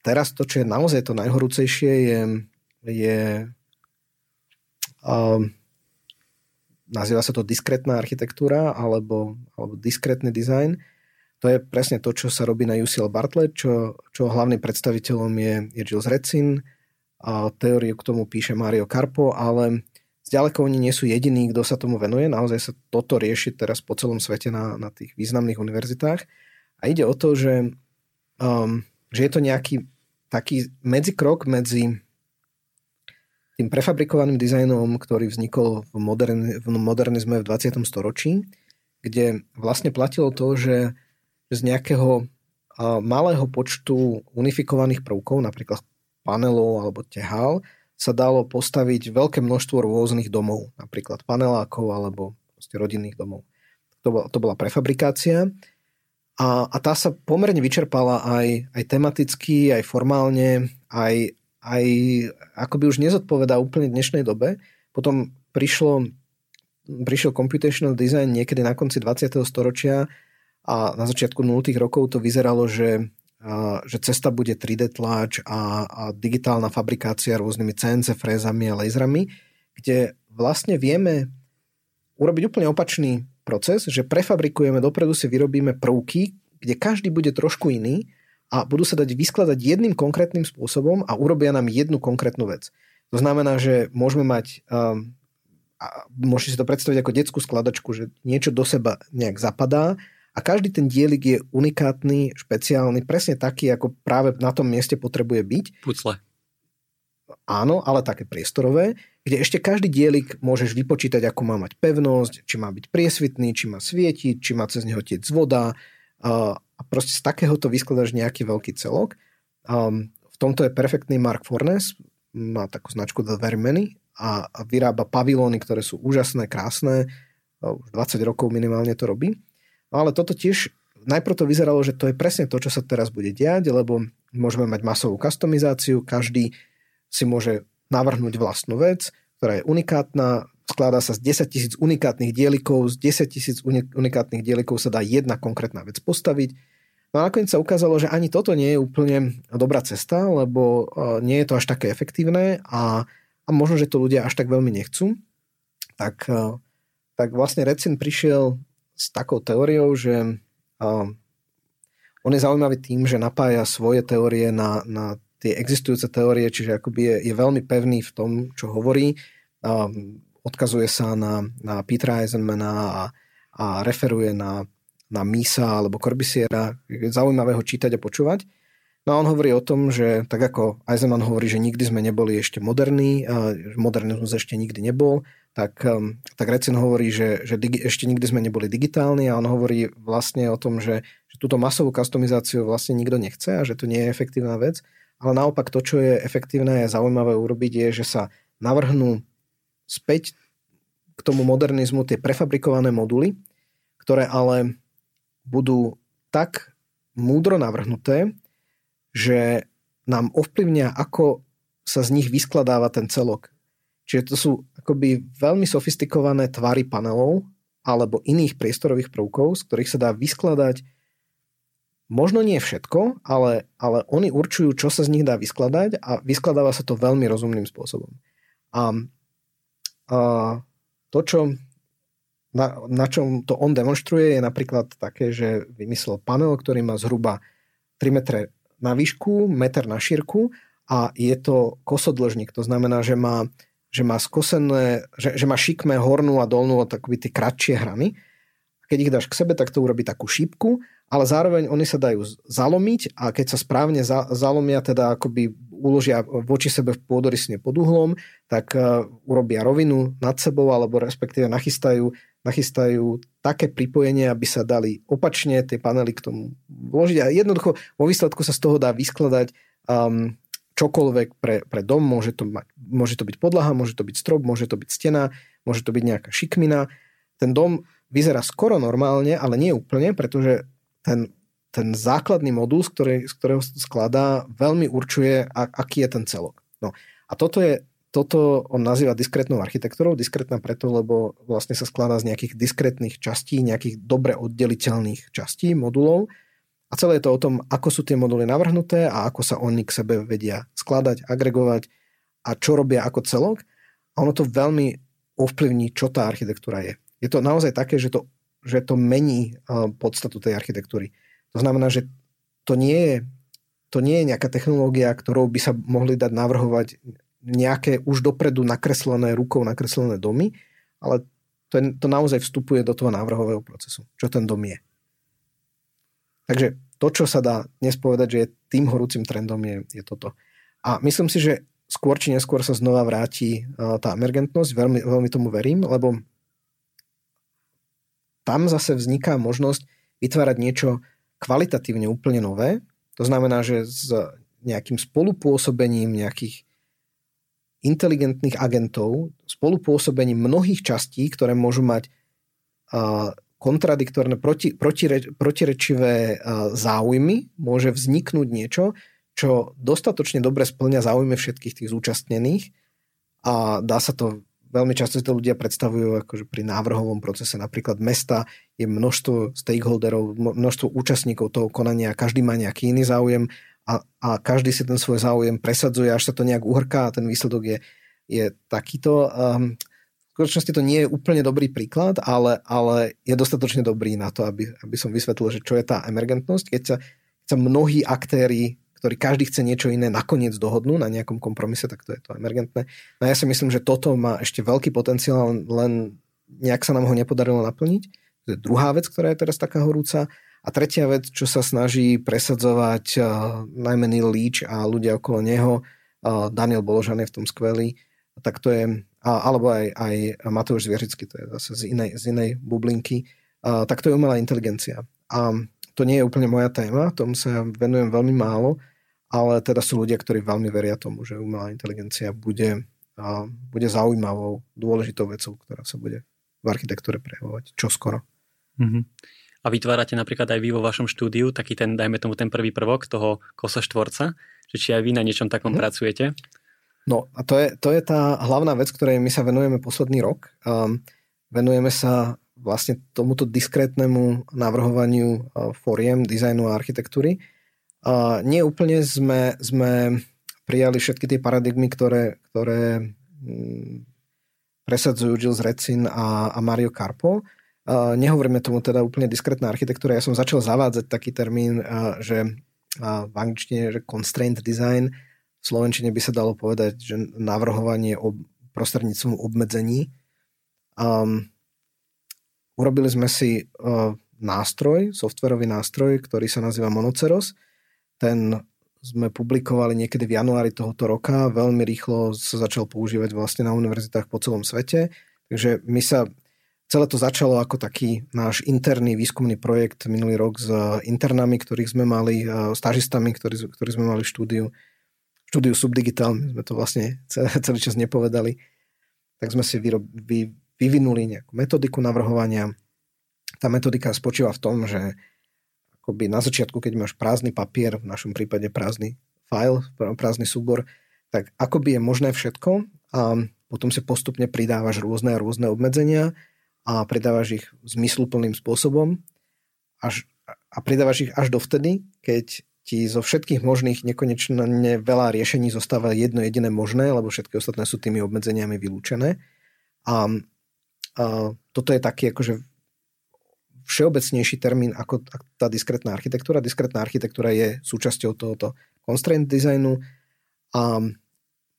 teraz to, čo je naozaj to najhorúcejšie, je, je a, nazýva sa to diskrétna architektúra alebo, alebo diskrétny design. To je presne to, čo sa robí na UCL Bartlett, čo, čo hlavným predstaviteľom je, je Gilles Recin, a teóriu k tomu píše Mario Karpo, ale zďaleka oni nie sú jediní, kto sa tomu venuje. Naozaj sa toto rieši teraz po celom svete na, na tých významných univerzitách. A ide o to, že, um, že je to nejaký taký medzikrok medzi tým prefabrikovaným dizajnom, ktorý vznikol v, modern, v modernizme v 20. storočí, kde vlastne platilo to, že z nejakého malého počtu unifikovaných prvkov, napríklad panelov alebo tehál sa dalo postaviť veľké množstvo rôznych domov, napríklad panelákov alebo rodinných domov. To bola, to bola prefabrikácia a, a tá sa pomerne vyčerpala aj, aj tematicky, aj formálne, aj, aj akoby už nezodpoveda úplne dnešnej dobe. Potom prišlo, prišiel computational design niekedy na konci 20. storočia a na začiatku 0. rokov to vyzeralo, že že cesta bude 3D tlač a, a digitálna fabrikácia rôznymi CNC frézami a laserami, kde vlastne vieme urobiť úplne opačný proces, že prefabrikujeme, dopredu si vyrobíme prvky, kde každý bude trošku iný a budú sa dať vyskladať jedným konkrétnym spôsobom a urobia nám jednu konkrétnu vec. To znamená, že môžeme mať, um, a môžete si to predstaviť ako detskú skladačku, že niečo do seba nejak zapadá a každý ten dielik je unikátny, špeciálny, presne taký, ako práve na tom mieste potrebuje byť. Pucle. Áno, ale také priestorové, kde ešte každý dielik môžeš vypočítať, ako má mať pevnosť, či má byť priesvitný, či má svietiť, či má cez neho tiec voda a proste z takéhoto vyskladaš nejaký veľký celok. V tomto je perfektný Mark Fornes, má takú značku The Very Many a, vyrába pavilóny, ktoré sú úžasné, krásne. Už 20 rokov minimálne to robí. No ale toto tiež, najprv to vyzeralo, že to je presne to, čo sa teraz bude diať, lebo môžeme mať masovú kustomizáciu, každý si môže navrhnúť vlastnú vec, ktorá je unikátna, skladá sa z 10 tisíc unikátnych dielikov, z 10 tisíc unikátnych dielikov sa dá jedna konkrétna vec postaviť No a nakoniec sa ukázalo, že ani toto nie je úplne dobrá cesta, lebo e, nie je to až také efektívne a, a možno, že to ľudia až tak veľmi nechcú. Tak, e, tak vlastne Recin prišiel s takou teóriou, že e, on je zaujímavý tým, že napája svoje teórie na, na tie existujúce teórie, čiže akoby je, je veľmi pevný v tom, čo hovorí. Odkazuje sa na, na Petra Eisenmana a, a referuje na na Misa alebo Corbisiera, zaujímavého čítať a počúvať. No a on hovorí o tom, že tak ako Eisenman hovorí, že nikdy sme neboli ešte moderní, modernizmus ešte nikdy nebol, tak, um, tak Recin hovorí, že, že digi, ešte nikdy sme neboli digitálni a on hovorí vlastne o tom, že, že túto masovú kustomizáciu vlastne nikto nechce a že to nie je efektívna vec. Ale naopak to, čo je efektívne a zaujímavé urobiť, je, že sa navrhnú späť k tomu modernizmu tie prefabrikované moduly, ktoré ale budú tak múdro navrhnuté, že nám ovplyvňa, ako sa z nich vyskladáva ten celok. Čiže to sú akoby veľmi sofistikované tvary panelov alebo iných priestorových prvkov, z ktorých sa dá vyskladať možno nie všetko, ale, ale oni určujú, čo sa z nich dá vyskladať a vyskladáva sa to veľmi rozumným spôsobom. A, a to, čo na, na čom to on demonstruje, je napríklad také, že vymyslel panel, ktorý má zhruba 3 metre na výšku, meter na šírku a je to kosodlžník. To znamená, že má, že má skosené, že, že má šikmé hornú a dolnú takové tie kratšie hrany. Keď ich dáš k sebe, tak to urobí takú šípku, ale zároveň oni sa dajú zalomiť a keď sa správne za, zalomia, teda akoby uložia voči sebe v pôdorysne pod uhlom, tak uh, urobia rovinu nad sebou alebo respektíve nachystajú nachystajú také pripojenie, aby sa dali opačne tie panely k tomu vložiť. A jednoducho vo výsledku sa z toho dá vyskladať um, čokoľvek pre, pre dom. Môže to, mať, môže to byť podlaha, môže to byť strop, môže to byť stena, môže to byť nejaká šikmina. Ten dom vyzerá skoro normálne, ale nie úplne, pretože ten, ten základný modul, z, ktorej, z ktorého skladá, veľmi určuje, a, aký je ten celok. No. A toto je toto on nazýva diskrétnou architektúrou. Diskrétna preto, lebo vlastne sa skladá z nejakých diskrétnych častí, nejakých dobre oddeliteľných častí, modulov. A celé je to o tom, ako sú tie moduly navrhnuté a ako sa oni k sebe vedia skladať, agregovať a čo robia ako celok. A ono to veľmi ovplyvní, čo tá architektúra je. Je to naozaj také, že to, že to mení podstatu tej architektúry. To znamená, že to nie je, to nie je nejaká technológia, ktorou by sa mohli dať navrhovať nejaké už dopredu nakreslené rukou nakreslené domy, ale to, je, to naozaj vstupuje do toho návrhového procesu, čo ten dom je. Takže to, čo sa dá dnes povedať, že je tým horúcim trendom, je, je toto. A myslím si, že skôr či neskôr sa znova vráti tá emergentnosť, veľmi, veľmi tomu verím, lebo tam zase vzniká možnosť vytvárať niečo kvalitatívne úplne nové. To znamená, že s nejakým spolupôsobením nejakých inteligentných agentov, spolupôsobením mnohých častí, ktoré môžu mať kontradiktorné, proti, protireč, protirečivé záujmy, môže vzniknúť niečo, čo dostatočne dobre splňa záujmy všetkých tých zúčastnených a dá sa to veľmi často si to ľudia predstavujú akože pri návrhovom procese. Napríklad mesta je množstvo stakeholderov, množstvo účastníkov toho konania, každý má nejaký iný záujem a, a každý si ten svoj záujem presadzuje, až sa to nejak uhrká a ten výsledok je, je takýto. Um, skutočnosti to nie je úplne dobrý príklad, ale, ale je dostatočne dobrý na to, aby, aby som vysvetlil, že čo je tá emergentnosť. Keď sa, keď sa mnohí aktéry, ktorí každý chce niečo iné, nakoniec dohodnú na nejakom kompromise, tak to je to emergentné. No ja si myslím, že toto má ešte veľký potenciál, len nejak sa nám ho nepodarilo naplniť. To je druhá vec, ktorá je teraz taká horúca. A tretia vec, čo sa snaží presadzovať uh, najmä Neil Leach a ľudia okolo neho, uh, Daniel Boložan je v tom skvelý, tak to je, uh, alebo aj, aj Matouš Zvieřický, to je zase z inej, z inej bublinky, uh, tak to je umelá inteligencia. A to nie je úplne moja téma, tomu sa venujem veľmi málo, ale teda sú ľudia, ktorí veľmi veria tomu, že umelá inteligencia bude bude zaujímavou, dôležitou vecou, ktorá sa bude v architektúre prejavovať čoskoro. Mm-hmm. A vytvárate napríklad aj vy vo vašom štúdiu taký ten, dajme tomu ten prvý prvok toho kosa štvorca, že či aj vy na niečom takom mm-hmm. pracujete? No a to je, to je tá hlavná vec, ktorej my sa venujeme posledný rok. Um, venujeme sa vlastne tomuto diskrétnemu navrhovaniu uh, foriem, dizajnu a architektúry. Uh, nie úplne sme, sme prijali všetky tie paradigmy, ktoré, ktoré mm, presadzujú Gilles Recin a, a Mario Carpo. Uh, nehovoríme tomu teda úplne diskrétna architektúra. Ja som začal zavádzať taký termín, uh, že uh, v angličtine, že constraint design, v slovenčine by sa dalo povedať, že navrhovanie ob, prostredníctvom obmedzení. Um, urobili sme si uh, nástroj, softverový nástroj, ktorý sa nazýva Monoceros. Ten sme publikovali niekedy v januári tohoto roka. Veľmi rýchlo sa začal používať vlastne na univerzitách po celom svete. Takže my sa, celé to začalo ako taký náš interný výskumný projekt minulý rok s internami, ktorých sme mali, stážistami, ktorí, ktorí sme mali v štúdiu, štúdiu Subdigital, my sme to vlastne celý čas nepovedali. Tak sme si vyrob, vy, vyvinuli nejakú metodiku navrhovania. Tá metodika spočíva v tom, že akoby na začiatku, keď máš prázdny papier, v našom prípade prázdny file, prázdny súbor, tak akoby je možné všetko a potom si postupne pridávaš rôzne a rôzne obmedzenia a pridávaš ich zmysluplným spôsobom až, a pridávaš ich až dovtedy, keď ti zo všetkých možných nekonečne veľa riešení zostáva jedno jediné možné, lebo všetky ostatné sú tými obmedzeniami vylúčené. A, a toto je taký akože všeobecnejší termín ako tá diskrétna architektúra. Diskrétna architektúra je súčasťou tohoto constraint designu a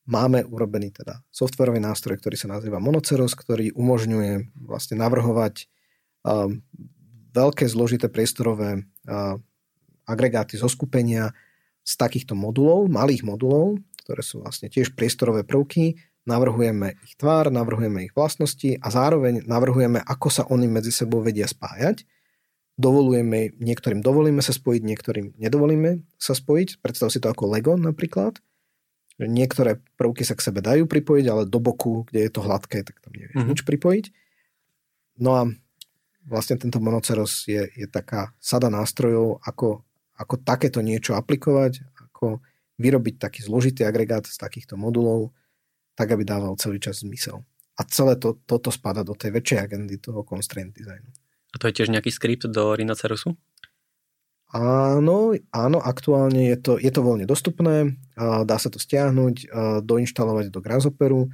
máme urobený teda softwarový nástroj, ktorý sa nazýva Monoceros, ktorý umožňuje vlastne navrhovať uh, veľké zložité priestorové uh, agregáty zo skupenia z takýchto modulov, malých modulov, ktoré sú vlastne tiež priestorové prvky, navrhujeme ich tvár, navrhujeme ich vlastnosti a zároveň navrhujeme, ako sa oni medzi sebou vedia spájať. Dovolujeme, niektorým dovolíme sa spojiť, niektorým nedovolíme sa spojiť. Predstav si to ako Lego napríklad. Niektoré prvky sa k sebe dajú pripojiť, ale do boku, kde je to hladké, tak tam nevieš mm-hmm. nič pripojiť. No a vlastne tento monoceros je, je taká sada nástrojov, ako, ako takéto niečo aplikovať, ako vyrobiť taký zložitý agregát z takýchto modulov, tak, aby dával celý čas zmysel. A celé to, toto spada do tej väčšej agendy toho constraint designu. A to je tiež nejaký skript do Rhinocerosu? Áno, áno, aktuálne je to, je to voľne dostupné, dá sa to stiahnuť, doinštalovať do Grasshopperu.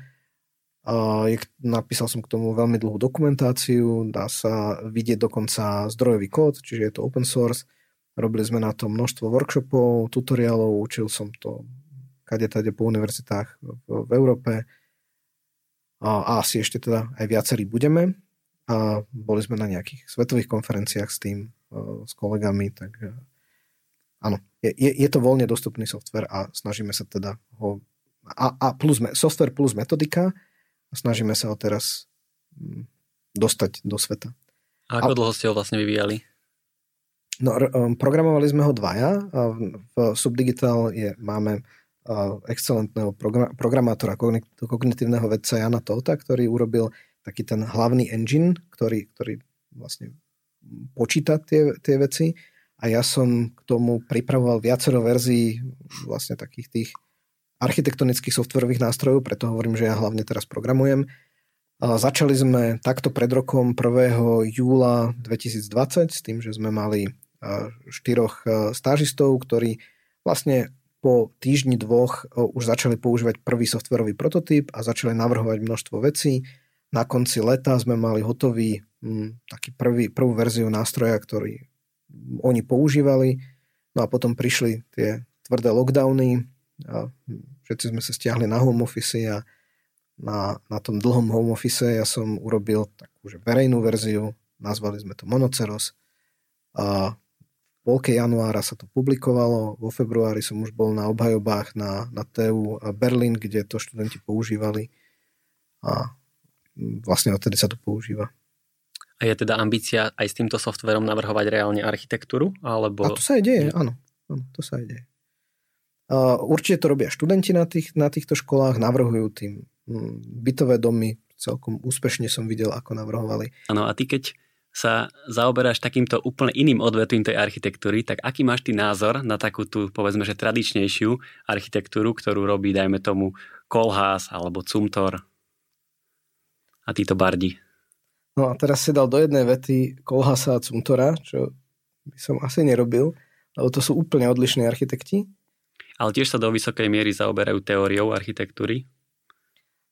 Je, napísal som k tomu veľmi dlhú dokumentáciu, dá sa vidieť dokonca zdrojový kód, čiže je to open source. Robili sme na to množstvo workshopov, tutoriálov, učil som to kade tade po univerzitách v, v Európe. A, a asi ešte teda aj viacerí budeme. A boli sme na nejakých svetových konferenciách s tým, s kolegami, tak áno, je, je, je to voľne dostupný software a snažíme sa teda ho a, a plus, software plus metodika a snažíme sa ho teraz mm, dostať do sveta. A ako a, dlho ste ho vlastne vyvíjali? No, um, programovali sme ho dvaja. V Subdigital je, máme excelentného programátora, kognitívneho vedca Jana Tota, ktorý urobil taký ten hlavný engine, ktorý, ktorý vlastne počíta tie, tie veci a ja som k tomu pripravoval viacero verzií vlastne takých tých architektonických softverových nástrojov, preto hovorím, že ja hlavne teraz programujem. Začali sme takto pred rokom 1. júla 2020 s tým, že sme mali štyroch stážistov, ktorí vlastne po týždni dvoch už začali používať prvý softverový prototyp a začali navrhovať množstvo vecí. Na konci leta sme mali hotový m, taký prvý, prvú verziu nástroja, ktorý oni používali. No a potom prišli tie tvrdé lockdowny a všetci sme sa stiahli na home office a na, na tom dlhom home office ja som urobil takú verejnú verziu, nazvali sme to Monoceros a polke januára sa to publikovalo, vo februári som už bol na obhajobách na, na TU Berlin, kde to študenti používali a vlastne odtedy sa to používa. A je teda ambícia aj s týmto softverom navrhovať reálne architektúru? Alebo... A to sa aj deje, áno. áno to sa aj deje. určite to robia študenti na, tých, na týchto školách, navrhujú tým bytové domy celkom úspešne som videl, ako navrhovali. Áno, a ty keď sa zaoberáš takýmto úplne iným odvetvím tej architektúry, tak aký máš ty názor na takú tú, povedzme, že tradičnejšiu architektúru, ktorú robí, dajme tomu, Kolhás alebo Cumtor a títo bardi? No a teraz si dal do jednej vety Kolhasa a Cumtora, čo by som asi nerobil, lebo to sú úplne odlišní architekti. Ale tiež sa do vysokej miery zaoberajú teóriou architektúry.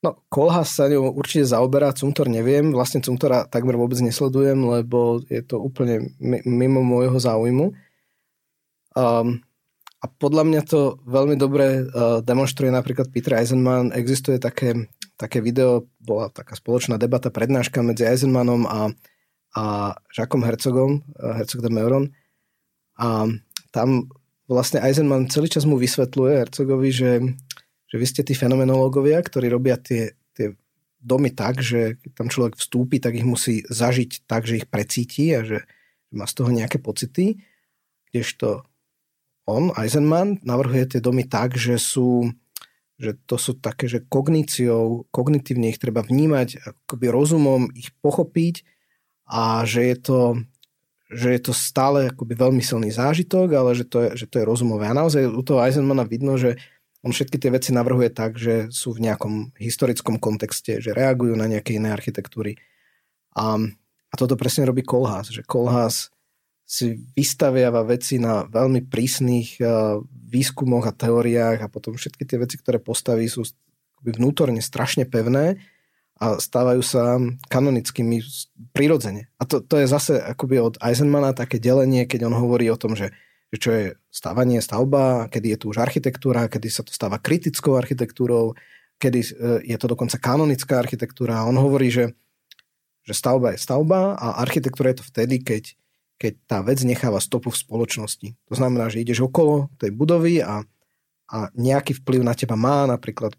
No, Kolhas sa ňou určite zaoberá, Cumtor neviem, vlastne Cumtora takmer vôbec nesledujem, lebo je to úplne mimo môjho záujmu. Um, a podľa mňa to veľmi dobre uh, demonstruje napríklad Peter Eisenman. Existuje také, také video, bola taká spoločná debata, prednáška medzi Eisenmanom a, a Jacques Herzogom, uh, Herzog de Meuron. A tam vlastne Eisenman celý čas mu vysvetľuje Herzogovi, že že vy ste tí fenomenológovia, ktorí robia tie, tie domy tak, že keď tam človek vstúpi, tak ich musí zažiť tak, že ich precíti a že má z toho nejaké pocity. Kdežto on, Eisenman, navrhuje tie domy tak, že sú že to sú také, že kogníciou, kognitívne ich treba vnímať, akoby rozumom ich pochopiť a že je to, že je to stále akoby veľmi silný zážitok, ale že to je, že to je rozumové. A naozaj u toho Eisenmana vidno, že on všetky tie veci navrhuje tak, že sú v nejakom historickom kontexte, že reagujú na nejaké iné architektúry. A, a toto presne robí Kolhás, že Kolhás si vystaviava veci na veľmi prísnych uh, výskumoch a teóriách a potom všetky tie veci, ktoré postaví, sú vnútorne strašne pevné a stávajú sa kanonickými prirodzene. A to, to je zase akoby od Eisenmana také delenie, keď on hovorí o tom, že že čo je stavanie, stavba, kedy je tu už architektúra, kedy sa to stáva kritickou architektúrou, kedy e, je to dokonca kanonická architektúra. On hovorí, že, že stavba je stavba a architektúra je to vtedy, keď, keď tá vec necháva stopu v spoločnosti. To znamená, že ideš okolo tej budovy a, a nejaký vplyv na teba má, napríklad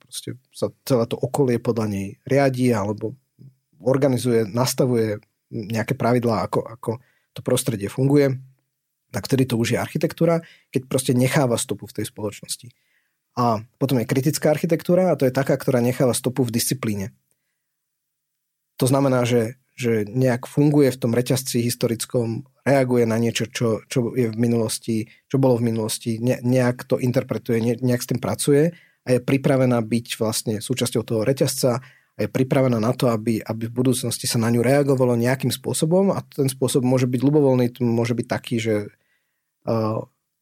sa celé to okolie podľa nej riadi alebo organizuje, nastavuje nejaké pravidlá, ako, ako to prostredie funguje tak vtedy to už je architektúra, keď proste necháva stopu v tej spoločnosti. A potom je kritická architektúra a to je taká, ktorá necháva stopu v disciplíne. To znamená, že, že nejak funguje v tom reťazci historickom, reaguje na niečo, čo, čo je v minulosti, čo bolo v minulosti, ne, nejak to interpretuje, ne, nejak s tým pracuje a je pripravená byť vlastne súčasťou toho reťazca a je pripravená na to, aby, aby v budúcnosti sa na ňu reagovalo nejakým spôsobom a ten spôsob môže byť ľubovoľný, môže byť taký, že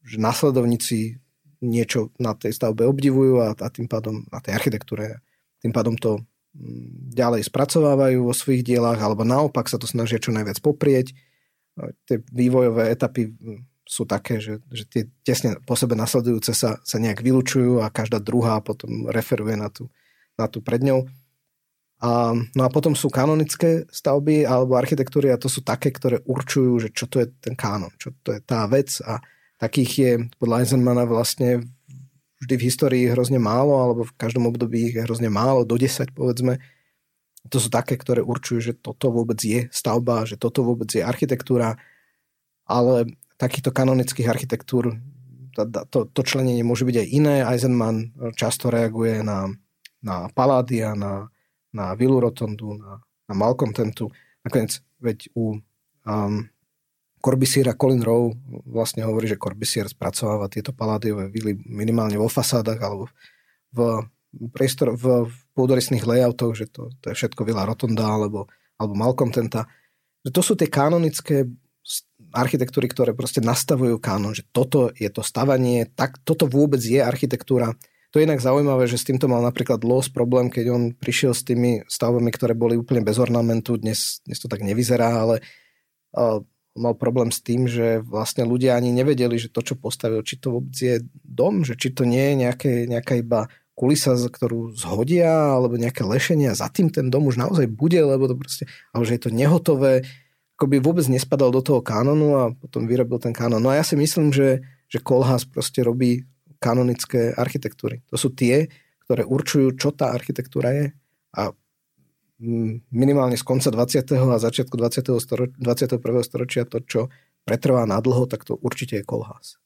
že následovníci niečo na tej stavbe obdivujú a, a tým pádom na tej architektúre tým pádom to mm, ďalej spracovávajú vo svojich dielách alebo naopak sa to snažia čo najviac poprieť. Tie vývojové etapy mm, sú také, že, že tie tesne po sebe nasledujúce sa, sa nejak vylučujú a každá druhá potom referuje na tú, na tú pred ňou. A, no a potom sú kanonické stavby alebo architektúry a to sú také, ktoré určujú, že čo to je ten kánon, čo to je tá vec a takých je podľa Eisenmana vlastne vždy v histórii hrozne málo alebo v každom období ich je hrozne málo, do 10 povedzme. To sú také, ktoré určujú, že toto vôbec je stavba, že toto vôbec je architektúra, ale takýchto kanonických architektúr to, to členenie môže byť aj iné. Eisenman často reaguje na, na Palladia, na na Villu Rotondu, na, na Malcontentu. Nakoniec, veď u um, Corbusiera Colin Rowe vlastne hovorí, že Corbusier spracováva tieto paládiové vily minimálne vo fasádach alebo v, priestor, v, v pôdorysných layoutoch, že to, to je všetko Villa Rotonda alebo, alebo Malcontenta. Že to sú tie kanonické architektúry, ktoré proste nastavujú kánon, že toto je to stavanie, tak toto vôbec je architektúra to je inak zaujímavé, že s týmto mal napríklad Los problém, keď on prišiel s tými stavbami, ktoré boli úplne bez ornamentu. Dnes, dnes to tak nevyzerá, ale uh, mal problém s tým, že vlastne ľudia ani nevedeli, že to, čo postavil, či to vôbec je dom, že či to nie je nejaké, nejaká iba kulisa, ktorú zhodia, alebo nejaké lešenie a za tým ten dom už naozaj bude, lebo to proste, ale že je to nehotové, ako by vôbec nespadal do toho kanonu a potom vyrobil ten kanon. No a ja si myslím, že, že Kolhas proste robí kanonické architektúry. To sú tie, ktoré určujú, čo tá architektúra je a mm, minimálne z konca 20. a začiatku 20. Storo- 21. storočia to, čo pretrvá na dlho, tak to určite je kolhás.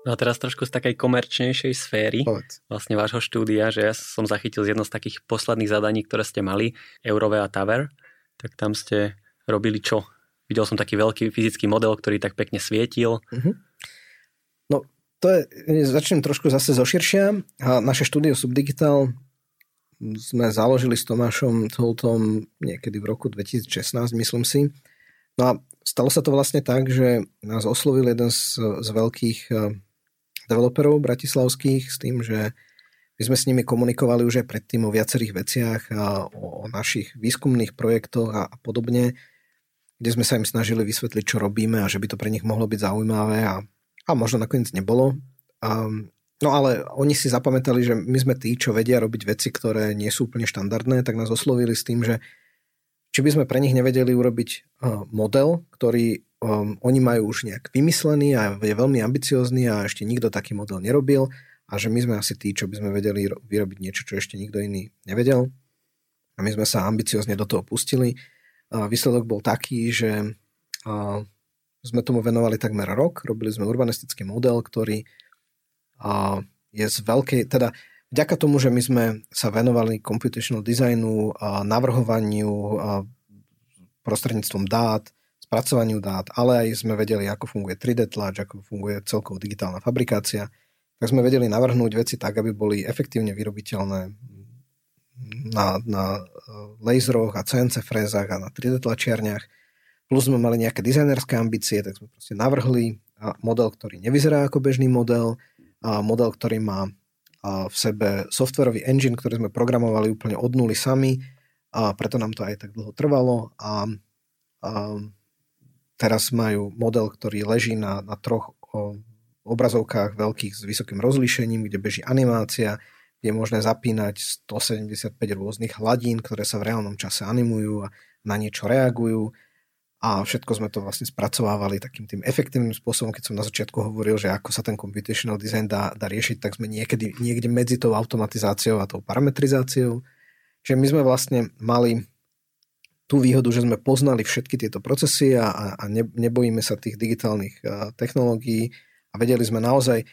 No a teraz trošku z takej komerčnejšej sféry, Povedz. vlastne vášho štúdia, že ja som zachytil z jedno z takých posledných zadaní, ktoré ste mali, Eurové a Tower, tak tam ste robili čo? Videl som taký veľký fyzický model, ktorý tak pekne svietil. Uh-huh. To je, začnem trošku zase zo širšia. A naše štúdio Subdigital sme založili s Tomášom Toltom niekedy v roku 2016, myslím si. No a stalo sa to vlastne tak, že nás oslovil jeden z, z veľkých eh, developerov bratislavských s tým, že my sme s nimi komunikovali už aj predtým o viacerých veciach a o, o našich výskumných projektoch a, a podobne, kde sme sa im snažili vysvetliť, čo robíme a že by to pre nich mohlo byť zaujímavé a, a možno nakoniec nebolo. A, no ale oni si zapamätali, že my sme tí, čo vedia robiť veci, ktoré nie sú úplne štandardné, tak nás oslovili s tým, že či by sme pre nich nevedeli urobiť uh, model, ktorý um, oni majú už nejak vymyslený a je veľmi ambiciózny a ešte nikto taký model nerobil a že my sme asi tí, čo by sme vedeli vyrobiť niečo, čo ešte nikto iný nevedel. A my sme sa ambiciozne do toho pustili. A výsledok bol taký, že uh, sme tomu venovali takmer rok. Robili sme urbanistický model, ktorý je z veľkej, teda Vďaka tomu, že my sme sa venovali computational designu, navrhovaniu prostredníctvom dát, spracovaniu dát, ale aj sme vedeli, ako funguje 3D tlač, ako funguje celkovo digitálna fabrikácia, tak sme vedeli navrhnúť veci tak, aby boli efektívne vyrobiteľné na, na e, laseroch a CNC frézach a na 3D tlačiarniach. Plus sme mali nejaké dizajnerské ambície, tak sme proste navrhli model, ktorý nevyzerá ako bežný model, a model, ktorý má v sebe softwarový engine, ktorý sme programovali úplne od nuly sami a preto nám to aj tak dlho trvalo a, a teraz majú model, ktorý leží na, na troch obrazovkách veľkých s vysokým rozlíšením, kde beží animácia, je možné zapínať 175 rôznych hladín, ktoré sa v reálnom čase animujú a na niečo reagujú a všetko sme to vlastne spracovávali takým tým efektívnym spôsobom, keď som na začiatku hovoril, že ako sa ten computational design dá, dá riešiť, tak sme niekedy, niekde medzi tou automatizáciou a tou parametrizáciou. Čiže my sme vlastne mali tú výhodu, že sme poznali všetky tieto procesy a, a ne, nebojíme sa tých digitálnych technológií a vedeli sme naozaj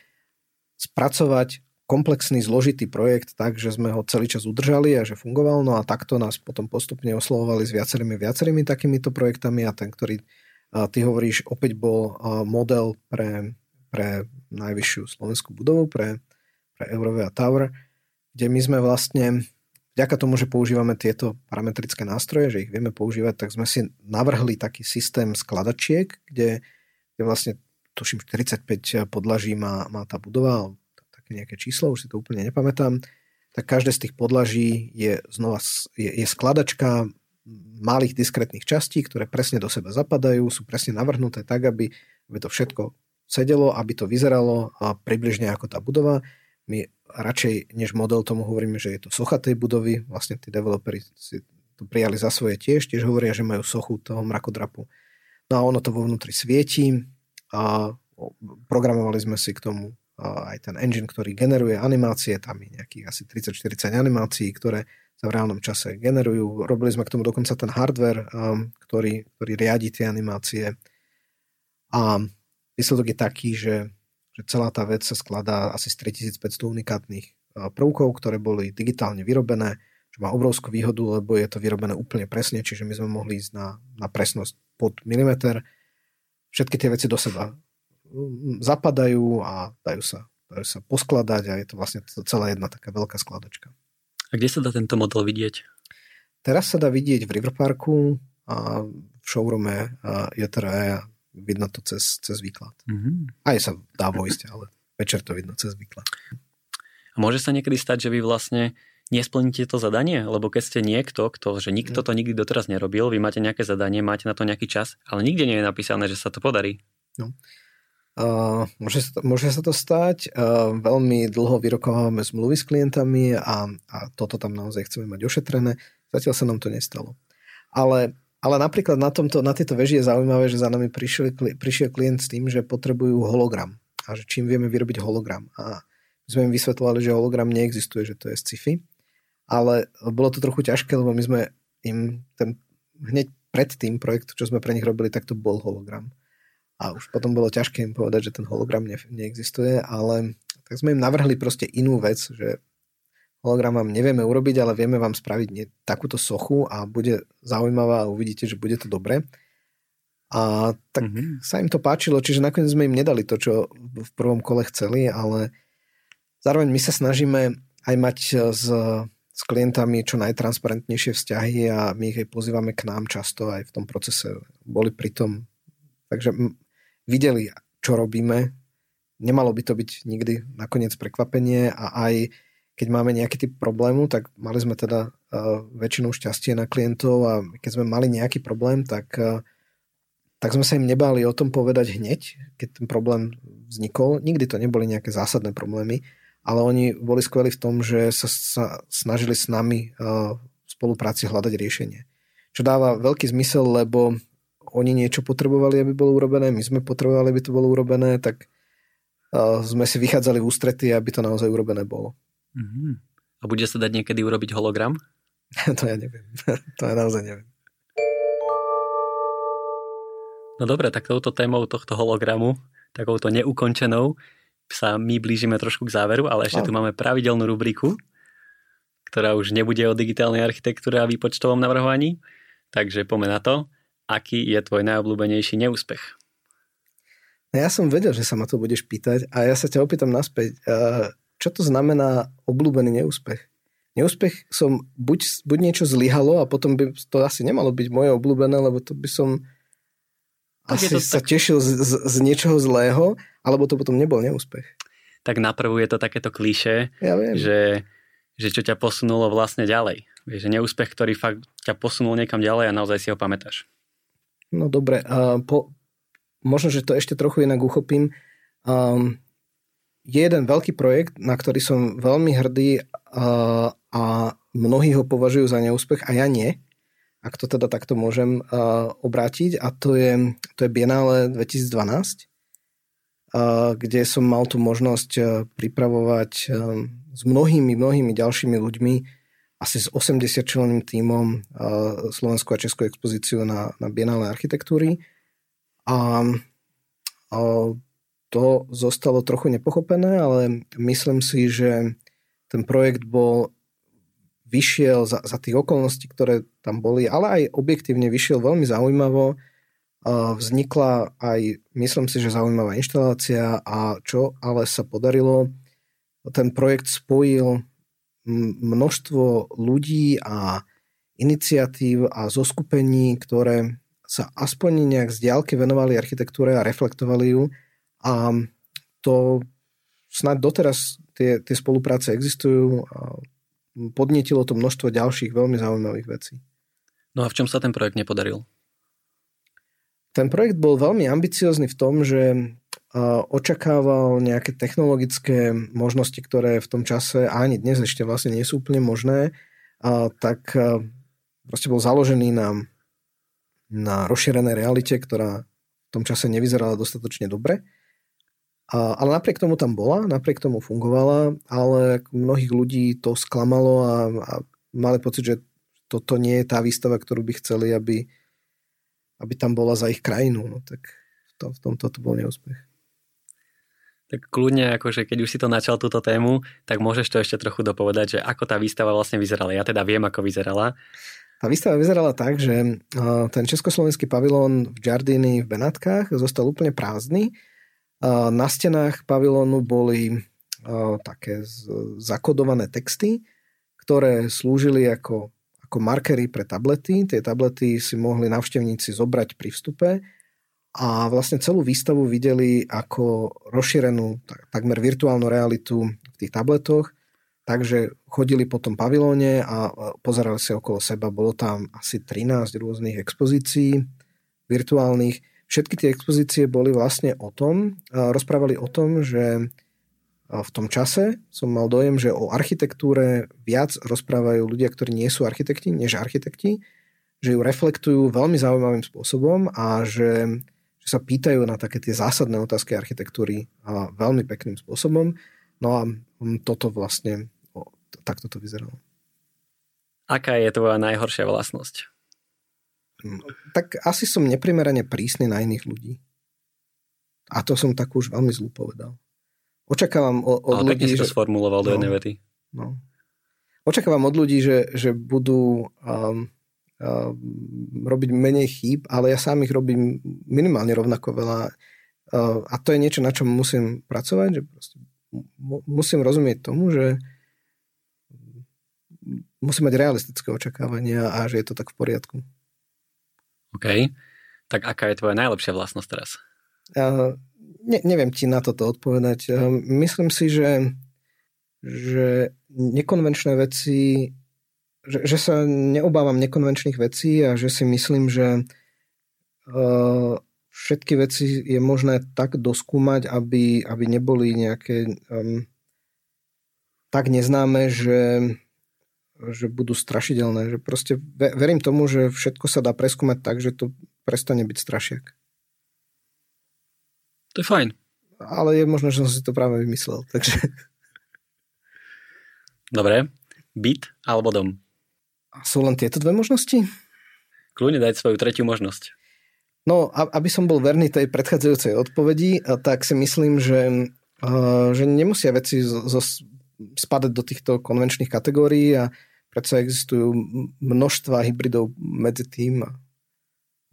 spracovať komplexný, zložitý projekt tak, že sme ho celý čas udržali a že fungoval. No a takto nás potom postupne oslovovali s viacerými, viacerými takýmito projektami a ten, ktorý ty hovoríš, opäť bol model pre, pre najvyššiu slovenskú budovu, pre, pre Eurovia Tower, kde my sme vlastne, vďaka tomu, že používame tieto parametrické nástroje, že ich vieme používať, tak sme si navrhli taký systém skladačiek, kde, kde vlastne tuším 45 podlaží má, má tá budova, nejaké číslo, už si to úplne nepamätám, tak každé z tých podlaží je znova je, je skladačka malých diskrétnych častí, ktoré presne do seba zapadajú, sú presne navrhnuté tak, aby, aby to všetko sedelo, aby to vyzeralo a približne ako tá budova. My radšej než model tomu hovoríme, že je to socha tej budovy. Vlastne tí developeri si to prijali za svoje tiež, tiež hovoria, že majú sochu toho mrakodrapu. No a ono to vo vnútri svieti a programovali sme si k tomu aj ten engine, ktorý generuje animácie, tam je nejakých asi 30-40 animácií, ktoré sa v reálnom čase generujú. Robili sme k tomu dokonca ten hardware, um, ktorý, ktorý riadi tie animácie. A výsledok je taký, že, že celá tá vec sa skladá asi z 3500 unikátnych uh, prvkov, ktoré boli digitálne vyrobené, čo má obrovskú výhodu, lebo je to vyrobené úplne presne, čiže my sme mohli ísť na, na presnosť pod milimeter. Všetky tie veci do seba zapadajú a dajú sa, dajú sa poskladať a je to vlastne celá jedna taká veľká skladačka. A kde sa dá tento model vidieť? Teraz sa dá vidieť v Riverparku a v showroome JTRE a vidno to cez, cez výklad. Mm-hmm. Aj sa dá vojsť, ale večer to vidno cez výklad. A môže sa niekedy stať, že vy vlastne nesplníte to zadanie? Lebo keď ste niekto, kto, že nikto to nikdy doteraz nerobil, vy máte nejaké zadanie, máte na to nejaký čas, ale nikde nie je napísané, že sa to podarí. No. Môže, sa to, môže sa to stať. Uh, veľmi dlho vyrokovávame zmluvy s klientami a, a toto tam naozaj chceme mať ošetrené. Zatiaľ sa nám to nestalo. Ale, ale napríklad na, tomto, na tejto veži je zaujímavé, že za nami prišiel, prišiel klient s tým, že potrebujú hologram. A že čím vieme vyrobiť hologram. A my sme im vysvetlovali, že hologram neexistuje, že to je sci-fi. Ale bolo to trochu ťažké, lebo my sme im ten, hneď pred tým projektom, čo sme pre nich robili, tak to bol hologram a už potom bolo ťažké im povedať, že ten hologram ne, neexistuje, ale tak sme im navrhli proste inú vec, že hologram vám nevieme urobiť, ale vieme vám spraviť nie, takúto sochu a bude zaujímavá a uvidíte, že bude to dobré. A tak mm-hmm. sa im to páčilo, čiže nakoniec sme im nedali to, čo v prvom kole chceli, ale zároveň my sa snažíme aj mať s, s klientami čo najtransparentnejšie vzťahy a my ich aj pozývame k nám často aj v tom procese. Boli pri tom. Takže videli, čo robíme. Nemalo by to byť nikdy nakoniec prekvapenie a aj keď máme nejaký typ problému, tak mali sme teda uh, väčšinou šťastie na klientov a keď sme mali nejaký problém, tak, uh, tak sme sa im nebáli o tom povedať hneď, keď ten problém vznikol. Nikdy to neboli nejaké zásadné problémy, ale oni boli skvelí v tom, že sa, sa snažili s nami uh, v spolupráci hľadať riešenie. Čo dáva veľký zmysel, lebo oni niečo potrebovali, aby bolo urobené, my sme potrebovali, aby to bolo urobené, tak sme si vychádzali v ústrety, aby to naozaj urobené bolo. Mm-hmm. A bude sa dať niekedy urobiť hologram? to ja neviem. to ja naozaj neviem. No dobre, tak touto témou tohto hologramu, takouto neukončenou, sa my blížime trošku k záveru, ale ešte no. tu máme pravidelnú rubriku, ktorá už nebude o digitálnej architektúre a výpočtovom navrhovaní. Takže poďme na to aký je tvoj najobľúbenejší neúspech? No ja som vedel, že sa ma to budeš pýtať a ja sa ťa opýtam naspäť. Čo to znamená obľúbený neúspech? Neúspech som, buď, buď niečo zlyhalo a potom by to asi nemalo byť moje obľúbené, lebo to by som tak asi to sa tak... tešil z, z, z niečoho zlého, alebo to potom nebol neúspech. Tak naprvu je to takéto klíše, ja viem. Že, že čo ťa posunulo vlastne ďalej. Vieš, že neúspech, ktorý fakt ťa posunul niekam ďalej a naozaj si ho pamätáš. No dobre, uh, po, možno, že to ešte trochu inak uchopím. Um, je jeden veľký projekt, na ktorý som veľmi hrdý uh, a mnohí ho považujú za neúspech a ja nie, ak to teda takto môžem uh, obrátiť a to je, to je Biennale 2012, uh, kde som mal tú možnosť pripravovať uh, s mnohými, mnohými ďalšími ľuďmi asi s 80 členným tímom Slovenskú a Českú expozíciu na, na Bienálnej architektúry. A, a to zostalo trochu nepochopené, ale myslím si, že ten projekt bol vyšiel za, za tých okolností, ktoré tam boli, ale aj objektívne vyšiel veľmi zaujímavo. Vznikla aj, myslím si, že zaujímavá inštalácia a čo ale sa podarilo, ten projekt spojil množstvo ľudí a iniciatív a zoskupení, ktoré sa aspoň nejak z diálky venovali architektúre a reflektovali ju. A to snad doteraz tie, tie spolupráce existujú a podnetilo to množstvo ďalších veľmi zaujímavých vecí. No a v čom sa ten projekt nepodaril? Ten projekt bol veľmi ambiciózny v tom, že očakával nejaké technologické možnosti, ktoré v tom čase ani dnes ešte vlastne nie sú úplne možné, tak proste bol založený na, na rozšírenej realite, ktorá v tom čase nevyzerala dostatočne dobre. Ale napriek tomu tam bola, napriek tomu fungovala, ale mnohých ľudí to sklamalo a, a mali pocit, že toto nie je tá výstava, ktorú by chceli, aby, aby tam bola za ich krajinu. No, tak v, tom, v tomto to bol neúspech tak kľudne, akože keď už si to načal túto tému, tak môžeš to ešte trochu dopovedať, že ako tá výstava vlastne vyzerala. Ja teda viem, ako vyzerala. Tá výstava vyzerala tak, že ten československý pavilón v Giardini v Benátkach zostal úplne prázdny. Na stenách pavilónu boli také zakodované texty, ktoré slúžili ako, ako markery pre tablety. Tie tablety si mohli navštevníci zobrať pri vstupe a vlastne celú výstavu videli ako rozšírenú takmer virtuálnu realitu v tých tabletoch, takže chodili po tom pavilóne a pozerali sa okolo seba. Bolo tam asi 13 rôznych expozícií virtuálnych. Všetky tie expozície boli vlastne o tom, rozprávali o tom, že v tom čase som mal dojem, že o architektúre viac rozprávajú ľudia, ktorí nie sú architekti, než architekti, že ju reflektujú veľmi zaujímavým spôsobom a že že sa pýtajú na také tie zásadné otázky architektúry a veľmi pekným spôsobom. No a toto vlastne, o, takto to vyzeralo. Aká je tvoja najhoršia vlastnosť? Tak asi som neprimerane prísny na iných ľudí. A to som tak už veľmi zlú povedal. Očakávam od, od Ale ľudí... že... že... sformuloval do No. jednej vety. No. Očakávam od ľudí, že, že budú um, robiť menej chýb, ale ja sám ich robím minimálne rovnako veľa. Uh, a to je niečo, na čom musím pracovať, že proste mu- musím rozumieť tomu, že musím mať realistické očakávania a že je to tak v poriadku. OK. Tak aká je tvoja najlepšia vlastnosť teraz? Uh, ne, neviem ti na toto odpovedať. Uh, myslím si, že, že nekonvenčné veci, že, že sa neobávam nekonvenčných vecí a že si myslím, že uh, všetky veci je možné tak doskúmať, aby, aby neboli nejaké um, tak neznáme, že, že budú strašidelné. Že proste ve- verím tomu, že všetko sa dá preskúmať tak, že to prestane byť strašiak. To je fajn. Ale je možno, že som si to práve vymyslel. Takže Dobre. Byt alebo dom? Sú len tieto dve možnosti? Kľudne dať svoju tretiu možnosť. No, aby som bol verný tej predchádzajúcej odpovedi, tak si myslím, že, že nemusia veci zo, zo, spadať do týchto konvenčných kategórií a predsa existujú množstva hybridov medzi tým a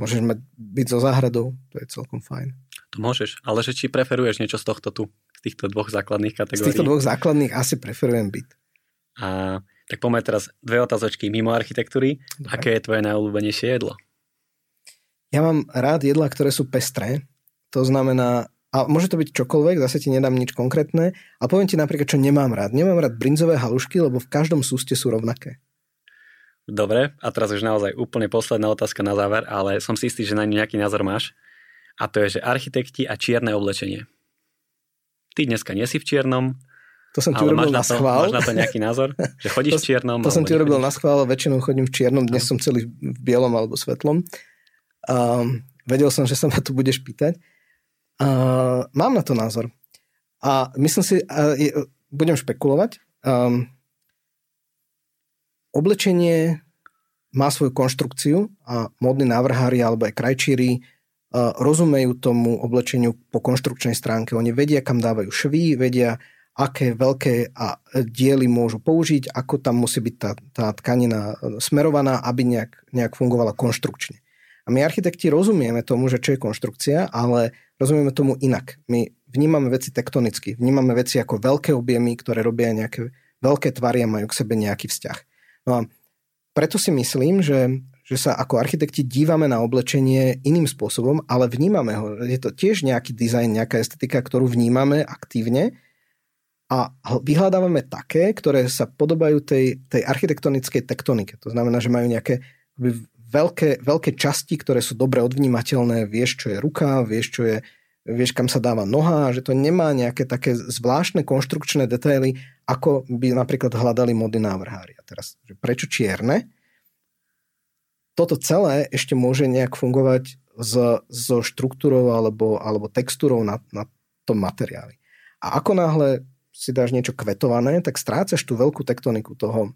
môžeš mať byť so záhradou, to je celkom fajn. To môžeš, ale že či preferuješ niečo z tohto tu, z týchto dvoch základných Z kategórií. týchto dvoch základných asi preferujem byt. A tak poďme teraz dve otázočky mimo architektúry. Dobre. Aké je tvoje najobľúbenejšie jedlo? Ja mám rád jedlá, ktoré sú pestré. To znamená, a môže to byť čokoľvek, zase ti nedám nič konkrétne. A poviem ti napríklad, čo nemám rád. Nemám rád brinzové halušky, lebo v každom súste sú rovnaké. Dobre, a teraz už naozaj úplne posledná otázka na záver, ale som si istý, že na ňu nejaký názor máš. A to je, že architekti a čierne oblečenie. Ty dneska nie si v čiernom, To som ti urobil na, na to, schvál. máš na to nejaký názor? Že chodíš To- v čiernom? To som ti urobil na schvál, väčšinou chodím v čiernom, dnes som celý v bielom alebo svetlom. Um, vedel som, že sa ma tu budeš pýtať. Uh, mám na to názor. A myslím si, uh, je, budem špekulovať. Um, oblečenie má svoju konštrukciu a módni návrhári alebo aj krajčíri uh, rozumejú tomu oblečeniu po konštrukčnej stránke. Oni vedia, kam dávajú švy, vedia, aké veľké a diely môžu použiť, ako tam musí byť tá, tá tkanina smerovaná, aby nejak, nejak fungovala konštrukčne. A my architekti rozumieme tomu, že čo je konštrukcia, ale rozumieme tomu inak. My vnímame veci tektonicky, vnímame veci ako veľké objemy, ktoré robia nejaké veľké tvary a majú k sebe nejaký vzťah. No a preto si myslím, že, že sa ako architekti dívame na oblečenie iným spôsobom, ale vnímame ho. Je to tiež nejaký dizajn, nejaká estetika, ktorú vnímame aktívne a vyhľadávame také, ktoré sa podobajú tej, tej architektonickej tektonike. To znamená, že majú nejaké veľké, veľké časti, ktoré sú dobre odvnímateľné. Vieš, čo je ruka, vieš, čo je, vieš, kam sa dáva noha, že to nemá nejaké také zvláštne konštrukčné detaily, ako by napríklad hľadali mody návrhári. A teraz, že prečo čierne? Toto celé ešte môže nejak fungovať so, so štruktúrou alebo, alebo textúrou na, na tom materiáli. A ako náhle si dáš niečo kvetované, tak strácaš tú veľkú tektoniku toho,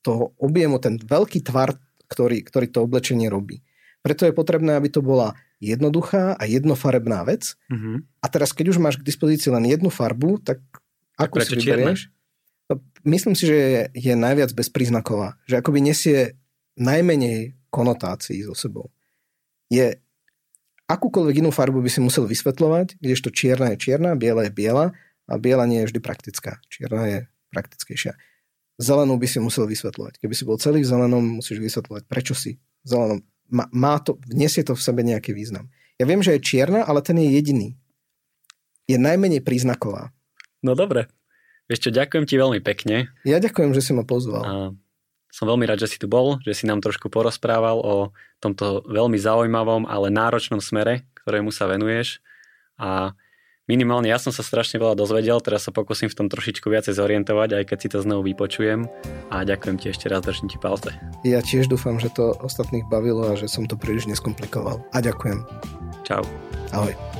toho objemu, ten veľký tvar, ktorý, ktorý to oblečenie robí. Preto je potrebné, aby to bola jednoduchá a jednofarebná vec. Mhm. A teraz, keď už máš k dispozícii len jednu farbu, tak akú prečo si vyberieš? No, myslím si, že je, je najviac bezpríznaková. Že akoby nesie najmenej konotácií so sebou. Je akúkoľvek inú farbu by si musel vysvetľovať, kdežto čierna je čierna, biela je biela a biela nie je vždy praktická. Čierna je praktickejšia. Zelenú by si musel vysvetľovať. Keby si bol celý v zelenom, musíš vysvetľovať, prečo si v zelenom. Má, má to, nesie to v sebe nejaký význam. Ja viem, že je čierna, ale ten je jediný. Je najmenej príznaková. No dobre. Vieš čo, ďakujem ti veľmi pekne. Ja ďakujem, že si ma pozval. A som veľmi rád, že si tu bol, že si nám trošku porozprával o tomto veľmi zaujímavom, ale náročnom smere, ktorému sa venuješ. A minimálne ja som sa strašne veľa dozvedel, teraz sa pokúsim v tom trošičku viacej zorientovať, aj keď si to znovu vypočujem. A ďakujem ti ešte raz, držím ti palce. Ja tiež dúfam, že to ostatných bavilo a že som to príliš neskomplikoval. A ďakujem. Čau. Ahoj.